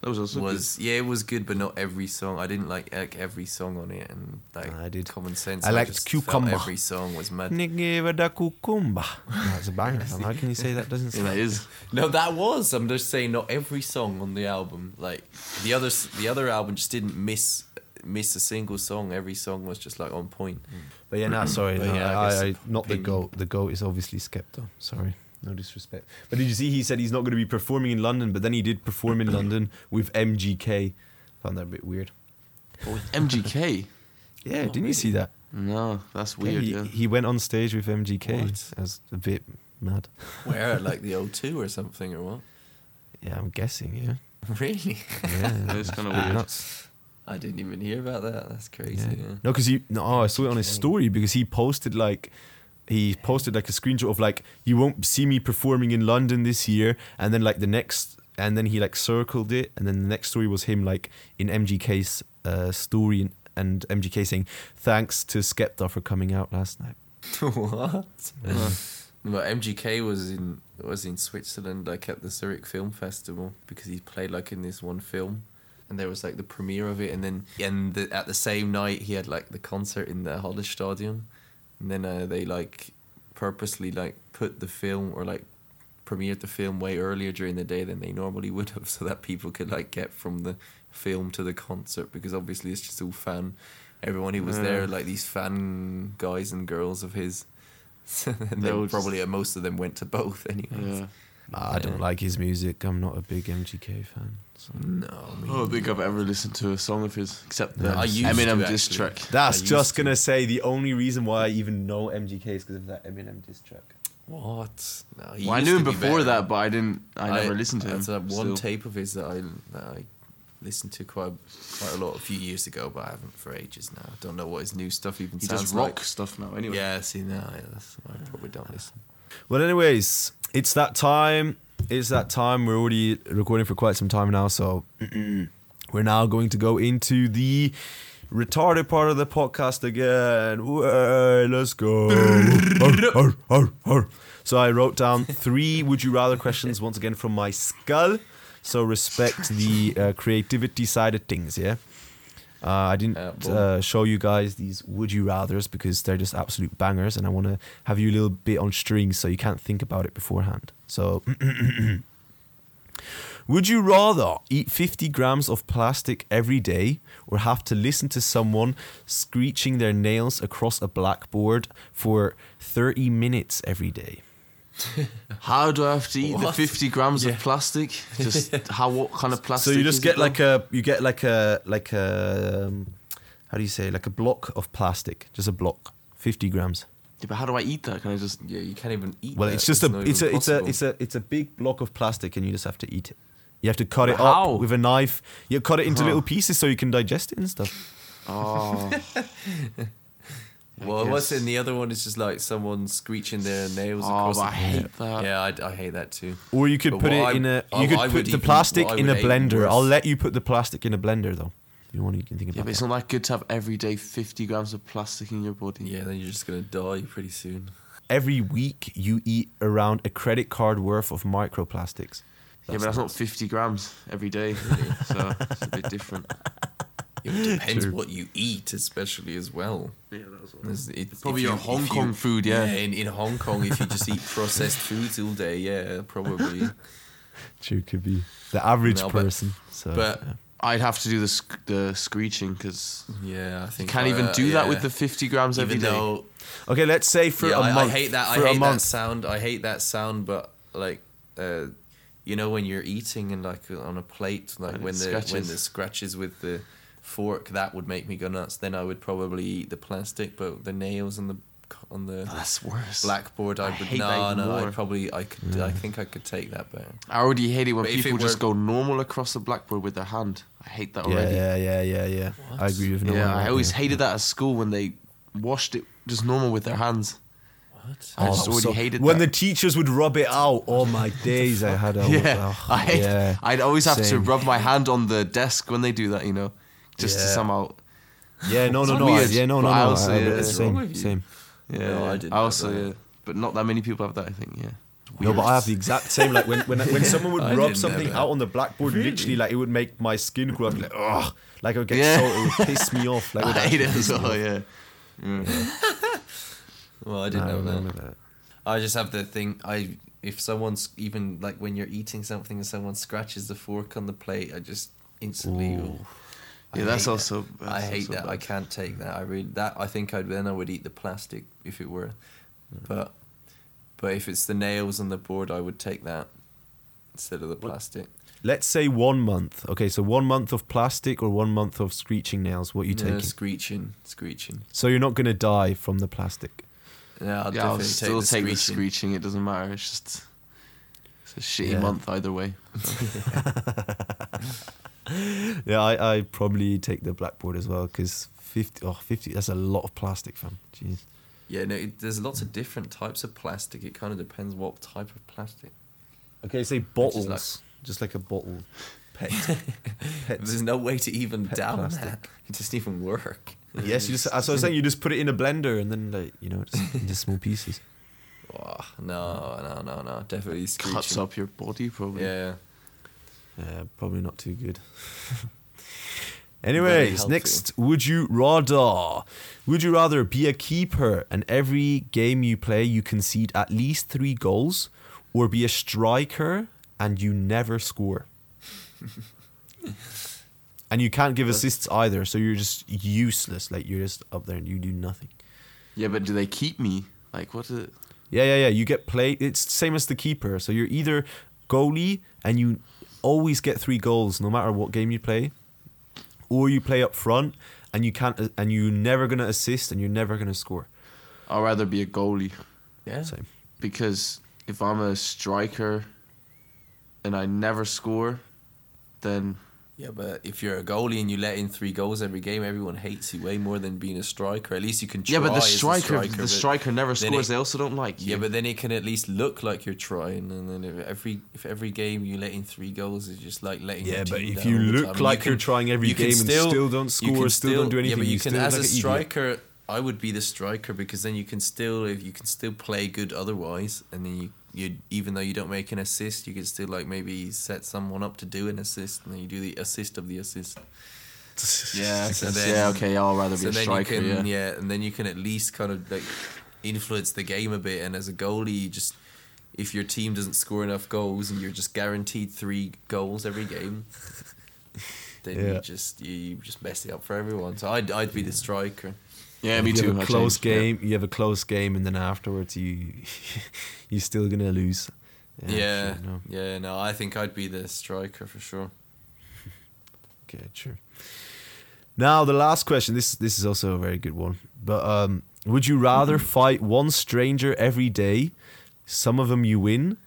That was also was yeah, it was good, but not every song. I didn't like, like every song on it, and like I did. Common Sense. I liked felt Cucumber. Every song was mad. Nigga da cucumba. That's a banger. *laughs* How can you say that doesn't good. Yeah, that is. No, that was. I'm just saying, not every song on the album. Like the other, the other album just didn't miss miss a single song. Every song was just like on point. But yeah, no, sorry. No, yeah, I I, I, not the goat. The goat is obviously Skepta. Sorry. No disrespect. But did you see he said he's not going to be performing in London, but then he did perform in London with MGK. Found that a bit weird. But with MGK. Yeah, Oh, didn't you see that? No, that's weird. he, Yeah. he went on stage with MGK. What? That's a bit mad. Where like the *laughs* O2 or something or what? Yeah, I'm guessing. Yeah, *laughs* Really? yeah, *laughs* It's kinda weird. Nuts. I didn't even hear about that. That's crazy. Yeah. Yeah. No, because he no, oh, I saw it on his story because he posted like he posted like a screenshot of like you won't see me performing in London this year, and then like the next, and then he like circled it, and then the next story was him like in MGK's uh, story and, and MGK saying thanks to Skepta for coming out last night. *laughs* what? But MGK was in was in Switzerland, like at the Zurich Film Festival, because he played like in this one film, and there was like the premiere of it, and then and the, at the same night he had like the concert in the Hallenstadion, and then uh, they like purposely like put the film or like premiered the film way earlier during the day than they normally would have, *laughs* so that people could like get from the film to the concert because obviously it's just all fan. Everyone who was Yeah. there, like these fan guys and girls of his. *laughs* and They then probably uh, most of them went to both *laughs* anyway. Yeah. Nah, I don't Yeah. like his music. I'm not a big MGK fan. So. No, I don't think I've ever listened to a song of his except the I used Eminem to, diss actually. track. That's just to. gonna say the only reason why I even know MGK is because of that Eminem diss track. What? No, he Well, I knew him be before better. that, but I didn't. I never listened to him. That's uh, one still. tape of his that I that I listened to quite quite a lot a few years ago, but I haven't for ages now. I don't know what his new stuff even He sounds does rock like. stuff now. Anyway. Yeah, see now, yeah, that's I probably don't listen. Well, anyways, it's that time. It's that time. We're already recording for quite some time now, so *clears throat* we're now going to go into the retarded part of the podcast again. Way, let's go. Arr, arr, arr. So I wrote down three would you rather questions once again from my skull. So respect the uh, creativity side of things, yeah. Uh, I didn't Uh, uh, show you guys these would you rather's because they're just absolute bangers, and I want to have you a little bit on strings so you can't think about it beforehand. So, *clears throat* would you rather eat 50 grams of plastic every day or have to listen to someone screeching their nails across a blackboard for 30 minutes every day? *laughs* How do I have to eat the 50 grams Yeah. of plastic? Just *laughs* how? What kind of plastic? So you just is get like though? a you get like a like a um, how do you say like a block of plastic, just a block, 50 grams. Yeah, but how do I eat that? Can I just? Yeah, you can't even eat. Well, that. it's just a it's a even it's a it's a it's a big block of plastic, and you just have to eat it. You have to cut it But how? up with a knife. You cut it into Huh. little pieces so you can digest it and stuff. Oh, *laughs* Well, what's guess. in the other one is just like someone screeching their nails oh, across. but I the- hate that. Yeah, I, I hate that too. Or you could But put what it in I- a I- you could I put the even- plastic what I in would a hate blender. I'll let you put the plastic in a blender though. If you want, you can think Yeah, about but it's it. not that good to have every day 50 grams of plastic in your body. Yeah, then you're just gonna die pretty soon. Every week you eat around a credit card worth of microplastics. yeah, but that's not 50 grams every day, so it's a bit different. *laughs* It depends True. what you eat, especially as well. Yeah, that's what. There's- it- Probably if your you- Hong if Kong you- food, yeah. in, in Hong Kong, if you just eat processed foods all day, yeah, probably. *laughs* True, could be the average No, but- person. So, but- yeah. I'd have to do the sc- the screeching because Yeah, I you can't even uh, do that with the 50 grams every Even day. though okay, let's say for yeah, a I, month. I hate that. I for a hate that sound. I hate that sound. But like, uh, you know, when you're eating and like on a plate, like And when it the when the scratches with the fork, that would make me go nuts. Then I would probably eat the plastic, but the nails on the on the Oh, that's worse. blackboard, I I would no, no. I probably I could. I think I could take that better. I already hate it when But people it just go normal across the blackboard with their hand. I hate that Yeah, already. yeah, yeah, yeah, yeah. I agree with no Yeah, one I always there. hated that at school when they washed it just normal with their hands. What? I just Oh, already so- hated when that. the teachers would rub it out. Oh my *laughs* days, I had a yeah, oh, I hate, yeah. I'd always have to rub my hand on the desk when they do that, you know, just to Yeah. somehow. Yeah, no, no, no, I, yeah, no, no, no. I I, also- I- yeah, it's same, same. Yeah, No, I didn't have also, yeah, but not that many people have that. I think, yeah. No, but I have the exact same. Like when when, when someone would *laughs* rub something out on the blackboard, Really? literally, like it would make my skin crawl. Like, ugh, like it would get Yeah. so it would piss me off. Like, *laughs* I hate it as well. Yeah. yeah. Well, I didn't I know that. that. I just have the thing. I if someone's even like when you're eating something and someone scratches the fork on the plate, I just instantly. Ooh. I Yeah, that's also- That. that's I hate also that. I can't take that. I really that. I think I'd then I would eat the plastic if it were, mm. but but if it's the nails on the board, I would take that instead of the plastic. Let's say one month. Okay, so one month of plastic or one month of screeching nails. What are you Yeah, taking? screeching, screeching. So you're not gonna die from the plastic. Yeah, I'll yeah, I'll definitely still take, take the the screeching. screeching. It doesn't matter. It's just it's a shitty Yeah. month either way. *laughs* Yeah, I I probably take the blackboard as well because 50, oh, 50, That's a lot of plastic, fam. Jeez. Yeah, no, it, there's lots of different types of plastic. It kind of depends what type of plastic. Okay, say bottles, just like a bottle. Pet. *laughs* Pet. There's no way to even down plastic. that. It doesn't even work. Yes, you just. As I was saying, you just put it in a blender and then like you know just *laughs* into small pieces. Oh, no, no, no, no. Definitely screeching. Cuts up your body probably. Yeah. Yeah, probably not too good. *laughs* Anyways, next, would you rather? Would you rather be a keeper and every game you play you concede at least three goals, or be a striker and you never score? *laughs* and you can't give assists either, so you're just useless. Like you're just up there and you do nothing. Yeah, but do they keep me? Like what? Is it? Yeah, yeah, yeah. You get play. It's the same as the keeper. So you're either goalie and you always get three goals no matter what game you play, or you play up front and you can't and you're never gonna assist and you're never gonna score. I'd rather be a goalie Yeah. Same. because if I'm a striker and I never score, then Yeah, but if you're a goalie and you let in three goals every game, everyone hates you way more than being a striker. At least you can try yeah, but the as a striker, striker, the striker never scores. it- they also don't like you. Yeah, but then it can at least look like you're trying, and then if every if every game you let in three goals, it's just like letting. your Yeah, but team if down you look time. Like you you're trying every you can game and still don't score, still don't do anything, Yeah, anything, but you, you can still as look a like idiot. striker. I would be the striker because then you can still if you can still play good otherwise, and then you you even though you don't make an assist, you can still like maybe set someone up to do an assist, and then you do the assist of the assist. *laughs* yeah, So then- yeah, okay, I'll rather be So a then striker. you can, yeah. yeah. and then you can at least kind of like influence the game a bit. And as a goalie, you just if your team doesn't score enough goals and you're just guaranteed three goals every game, then Yeah. you just you, you just mess it up for everyone. So I'd I'd be the striker. Yeah, me you too. have a close changed, yeah. game. You have a close game, and then afterwards you *laughs* you're still gonna lose. Yeah, sure, no. yeah. No, I think I'd be the striker for sure. *laughs* Okay, true. Now the last question. This this is also a very good one. But um, would you rather Mm-hmm. fight one stranger every day? Some of them you win,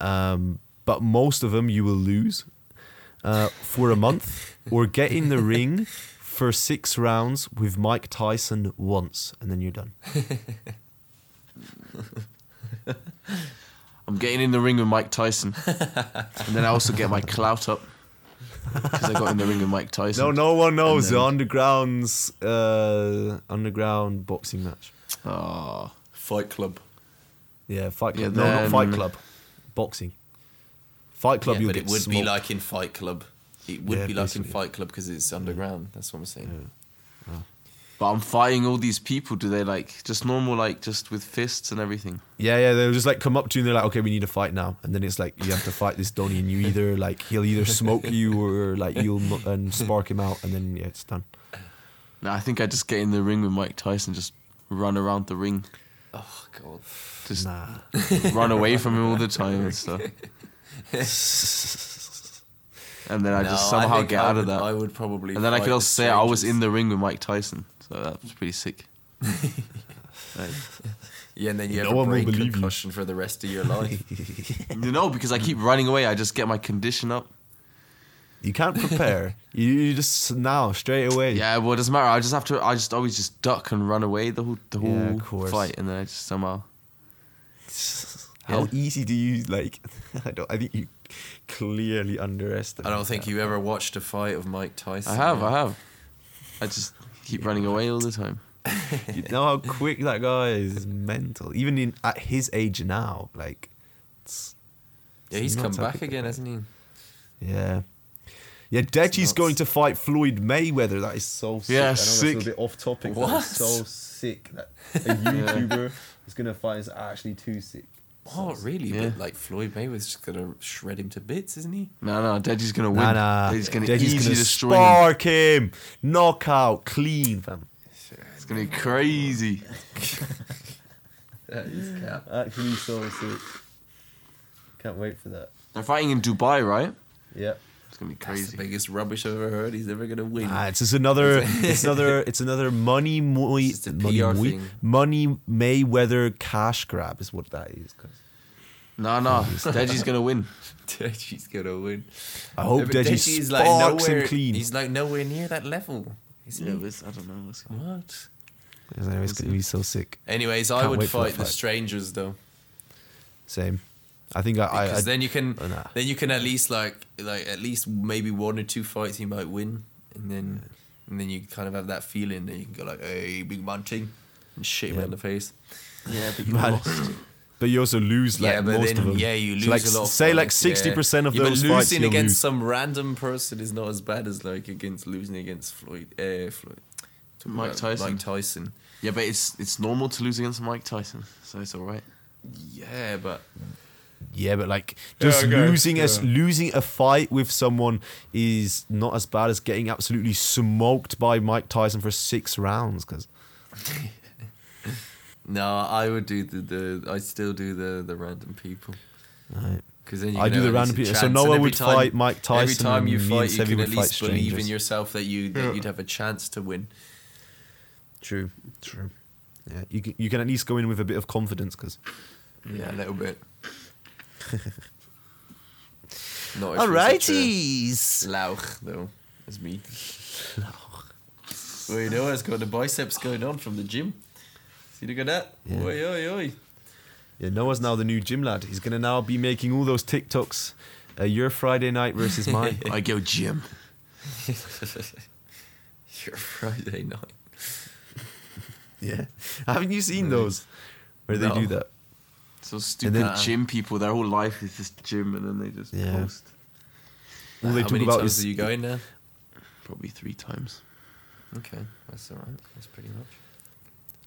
um, but most of them you will lose uh, for a month, or get in the *laughs* ring for six rounds with Mike Tyson once, and then you're done. *laughs* I'm getting in the ring with Mike Tyson, and then I also get my clout up because I got in the ring with Mike Tyson. No, no one knows then- the underground's uh, underground boxing match. Oh, Fight Club. Yeah, Fight Yeah, Club. no, not Fight Club. Boxing. Fight Club. yeah, you'll but get it would be like in Fight Club. It would Yeah, be like in. Fight Club because it's underground. That's what I'm saying. but I'm fighting all these people. Do they like just normal, like just with fists and everything? Yeah, yeah. They'll just like come up to you and they're like, "Okay, we need to fight now." And then it's like you have to fight this Donny, and you *laughs* either like he'll either smoke you or like you'll mu- and spark him out, and then yeah, it's done. No, I think I just get in the ring with Mike Tyson, just run around the ring, Oh god. just Nah. run away from him all the time and stuff. *laughs* And then I No, just somehow think get I out of would- that. I would probably. And then I fight could the also say I was strangers. in the ring with Mike Tyson, so that was pretty sick. *laughs* Like, Yeah, and then you No have a one will brain believe you. concussion for the rest of your life. *laughs* you know, because I keep running away, I just get my condition up. You can't prepare. *laughs* you, you just now straight away. Yeah, well, it doesn't matter. I just have to. I just always just duck and run away the whole the Yeah, whole of course. fight, and then I just somehow. How Yeah. easy do you like? I don't. I think you clearly underestimated. I don't think that. you ever watched a fight of Mike Tyson. I have. I have. I just keep running away all the time. *laughs* You know how quick that guy is. It's mental. Even in at his age now, like. It's, Yeah, he's come back again, hasn't he? Yeah. Yeah, Deji's going to fight Floyd Mayweather. That is so sick. Yeah, I know sick. that's a bit off topic. What? What? That's so sick. That a *laughs* YouTuber is going to fight is actually too sick. Oh, really? Yeah. But like Floyd Mayweather's just gonna shred him to bits, isn't he? No, no, Deji's gonna win. Nah, nah. Deji's gonna Deji's easily gonna destroy him. spark him. Knockout. Clean, fam. It's gonna be crazy. That is cap. Actually so sick. Can't wait for that. They're fighting in Dubai, right? Yeah. It's gonna be That's crazy. the biggest rubbish I've ever heard. He's never gonna win. Ah, it's just another. *laughs* it's another. It's another money. Moy, It's just a money, PR Moy- thing. money Mayweather cash grab is what that is. 'cause No, no, Deji's gonna win. *laughs* Deji's gonna win. I hope Yeah, but Deji Deji is sparks nowhere. him clean. He's like nowhere near that level. He's he? Yeah, I don't know. What's going on. What? Anyway, it's gonna be so sick. Anyways, I Can't would wait for that fight the fight. strangers though, Same. I think I. I, I because then you can oh, nah. then you can at least like like at least maybe one or two fights you might win, and then and then you kind of have that feeling that you can go like, hey, big man ting, and shit him Yeah. in the face. Yeah, but *laughs* you lost. But you also lose like yeah, but most then of them. yeah, you So, lose like, a lot. Of say like sixty yeah. percent of yeah, those but fights losing against lose. some random person is not as bad as like against losing against Floyd. Uh, Floyd. Talking Mike Tyson. Mike Tyson. Yeah, but it's it's normal to lose against Mike Tyson, so it's all right. Yeah, but Yeah, but like Yeah, just okay, losing as yeah. losing a fight with someone is not as bad as getting absolutely smoked by Mike Tyson for six rounds. Because *laughs* No, I would do the, the I still do the the random people Right. because then you I do the random people. So chance, Noah would time- fight Mike Tyson. Every time you and me and fight, you Seve can would at least believe in yourself that you that you'd have a chance to win. True, true. Yeah, you can, you can at least go in with a bit of confidence because. Yeah, a little bit. Not if you're such a Lauch though, as me. Well, you know, it's got the biceps going on from the gym. See, look at that. Yeah. Oi, oi, oi. Yeah, Noah's now the new gym lad. He's gonna now be making all those TikToks. Uh, your Friday night versus mine. *laughs* I go gym. *laughs* Your Friday night. yeah, haven't you seen those where they No. do that? So stupid then- gym people. Their whole life is just gym, and then they just Yeah. post. All they How talk many about times is are you going there? Probably three times. Okay, that's all right. That's pretty much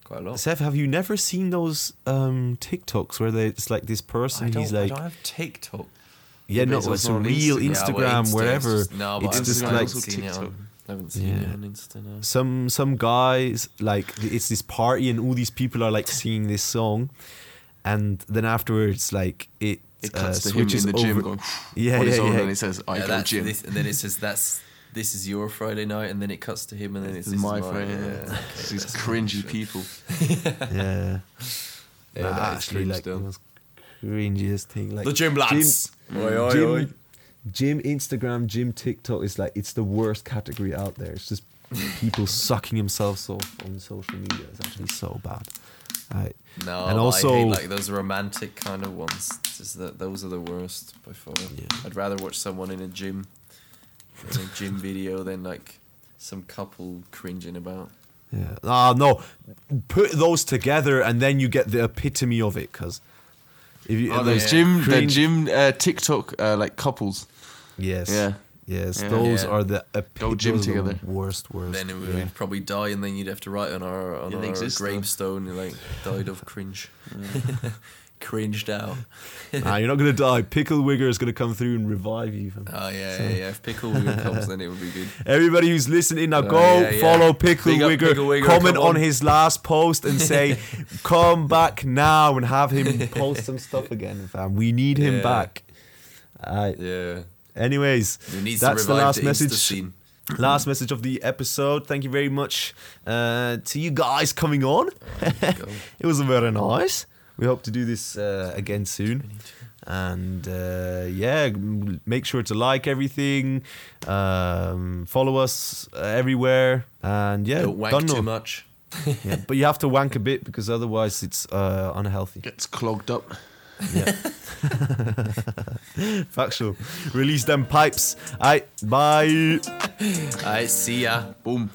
quite a lot. Seth, have you never seen those um, TikToks where they, it's like this person? I don't, he's like, I don't have TikTok. yeah, Yeah, no, but it's it's a also on real Instagram. Yeah, Instagram, well, Insta, wherever. It's just, no, but it's I've just like seen it TikTok. on, I haven't seen Yeah. it on Insta now. some some guys like it's this party and all these people are like singing this song, and then afterwards like it, It uh, cuts to him in switches the gym over. going *laughs* Yeah, yeah, yeah. and it says, "I Yeah, go gym." This, and then it says that's this is your Friday night, and then it cuts to him, and then it's This is my. Friday. Yeah, Yeah. okay, These cringy fine. people. *laughs* yeah, Yeah, Nah, that is actually like still. the most cringiest thing. Like The gym lads. Gym, Oi, oi, gym, oi. gym Instagram, gym TikTok is like it's the worst category out there. It's just people *laughs* sucking themselves off on social media. It's actually so bad. Right. No, And also- I hate like those romantic kind of ones. It's Just that those are the worst by far. Yeah. I'd rather watch someone in a gym, in a gym *laughs* video than like some couple cringing about. Yeah. Ah, no. Put those together and then you get the epitome of it. Because if you Oh, those the gym, the gym uh, TikTok uh, like couples. Yes. Yeah. Yes. Yeah. Those Yeah. are the epi- Go gym those the together. Worst. Worst. Then it would yeah. probably die, and then you'd have to write on our on Yeah, they our exist, though. gravestone, like died of cringe, *laughs* cringed out. nah, you're not gonna die. Pickle Wigger is gonna come through and revive you. fam. Oh yeah, yeah, yeah. If Pickle Wigger *laughs* comes, then it would be good. Everybody who's listening now, Oh, go yeah, yeah. follow Pickle Wigger. Pickle Wigger, comment come on. on. his last post and say, *laughs* "Come back now," and have him post some stuff again, fam. We need him Yeah. back. Uh, Yeah, anyways, that's the last the message. scene. *clears throat* Last message of the episode. Thank you very much uh, to you guys coming on. *laughs* It was very nice. We hope to do this uh, again soon. And uh, yeah, make sure to like everything, um, follow us uh, everywhere, and yeah, Don't wank done too much. yeah, but you have to wank a bit because otherwise it's uh, unhealthy. Gets clogged up. Yeah, *laughs* *laughs* factual. Release them pipes. Alright, bye. I see ya. Boom.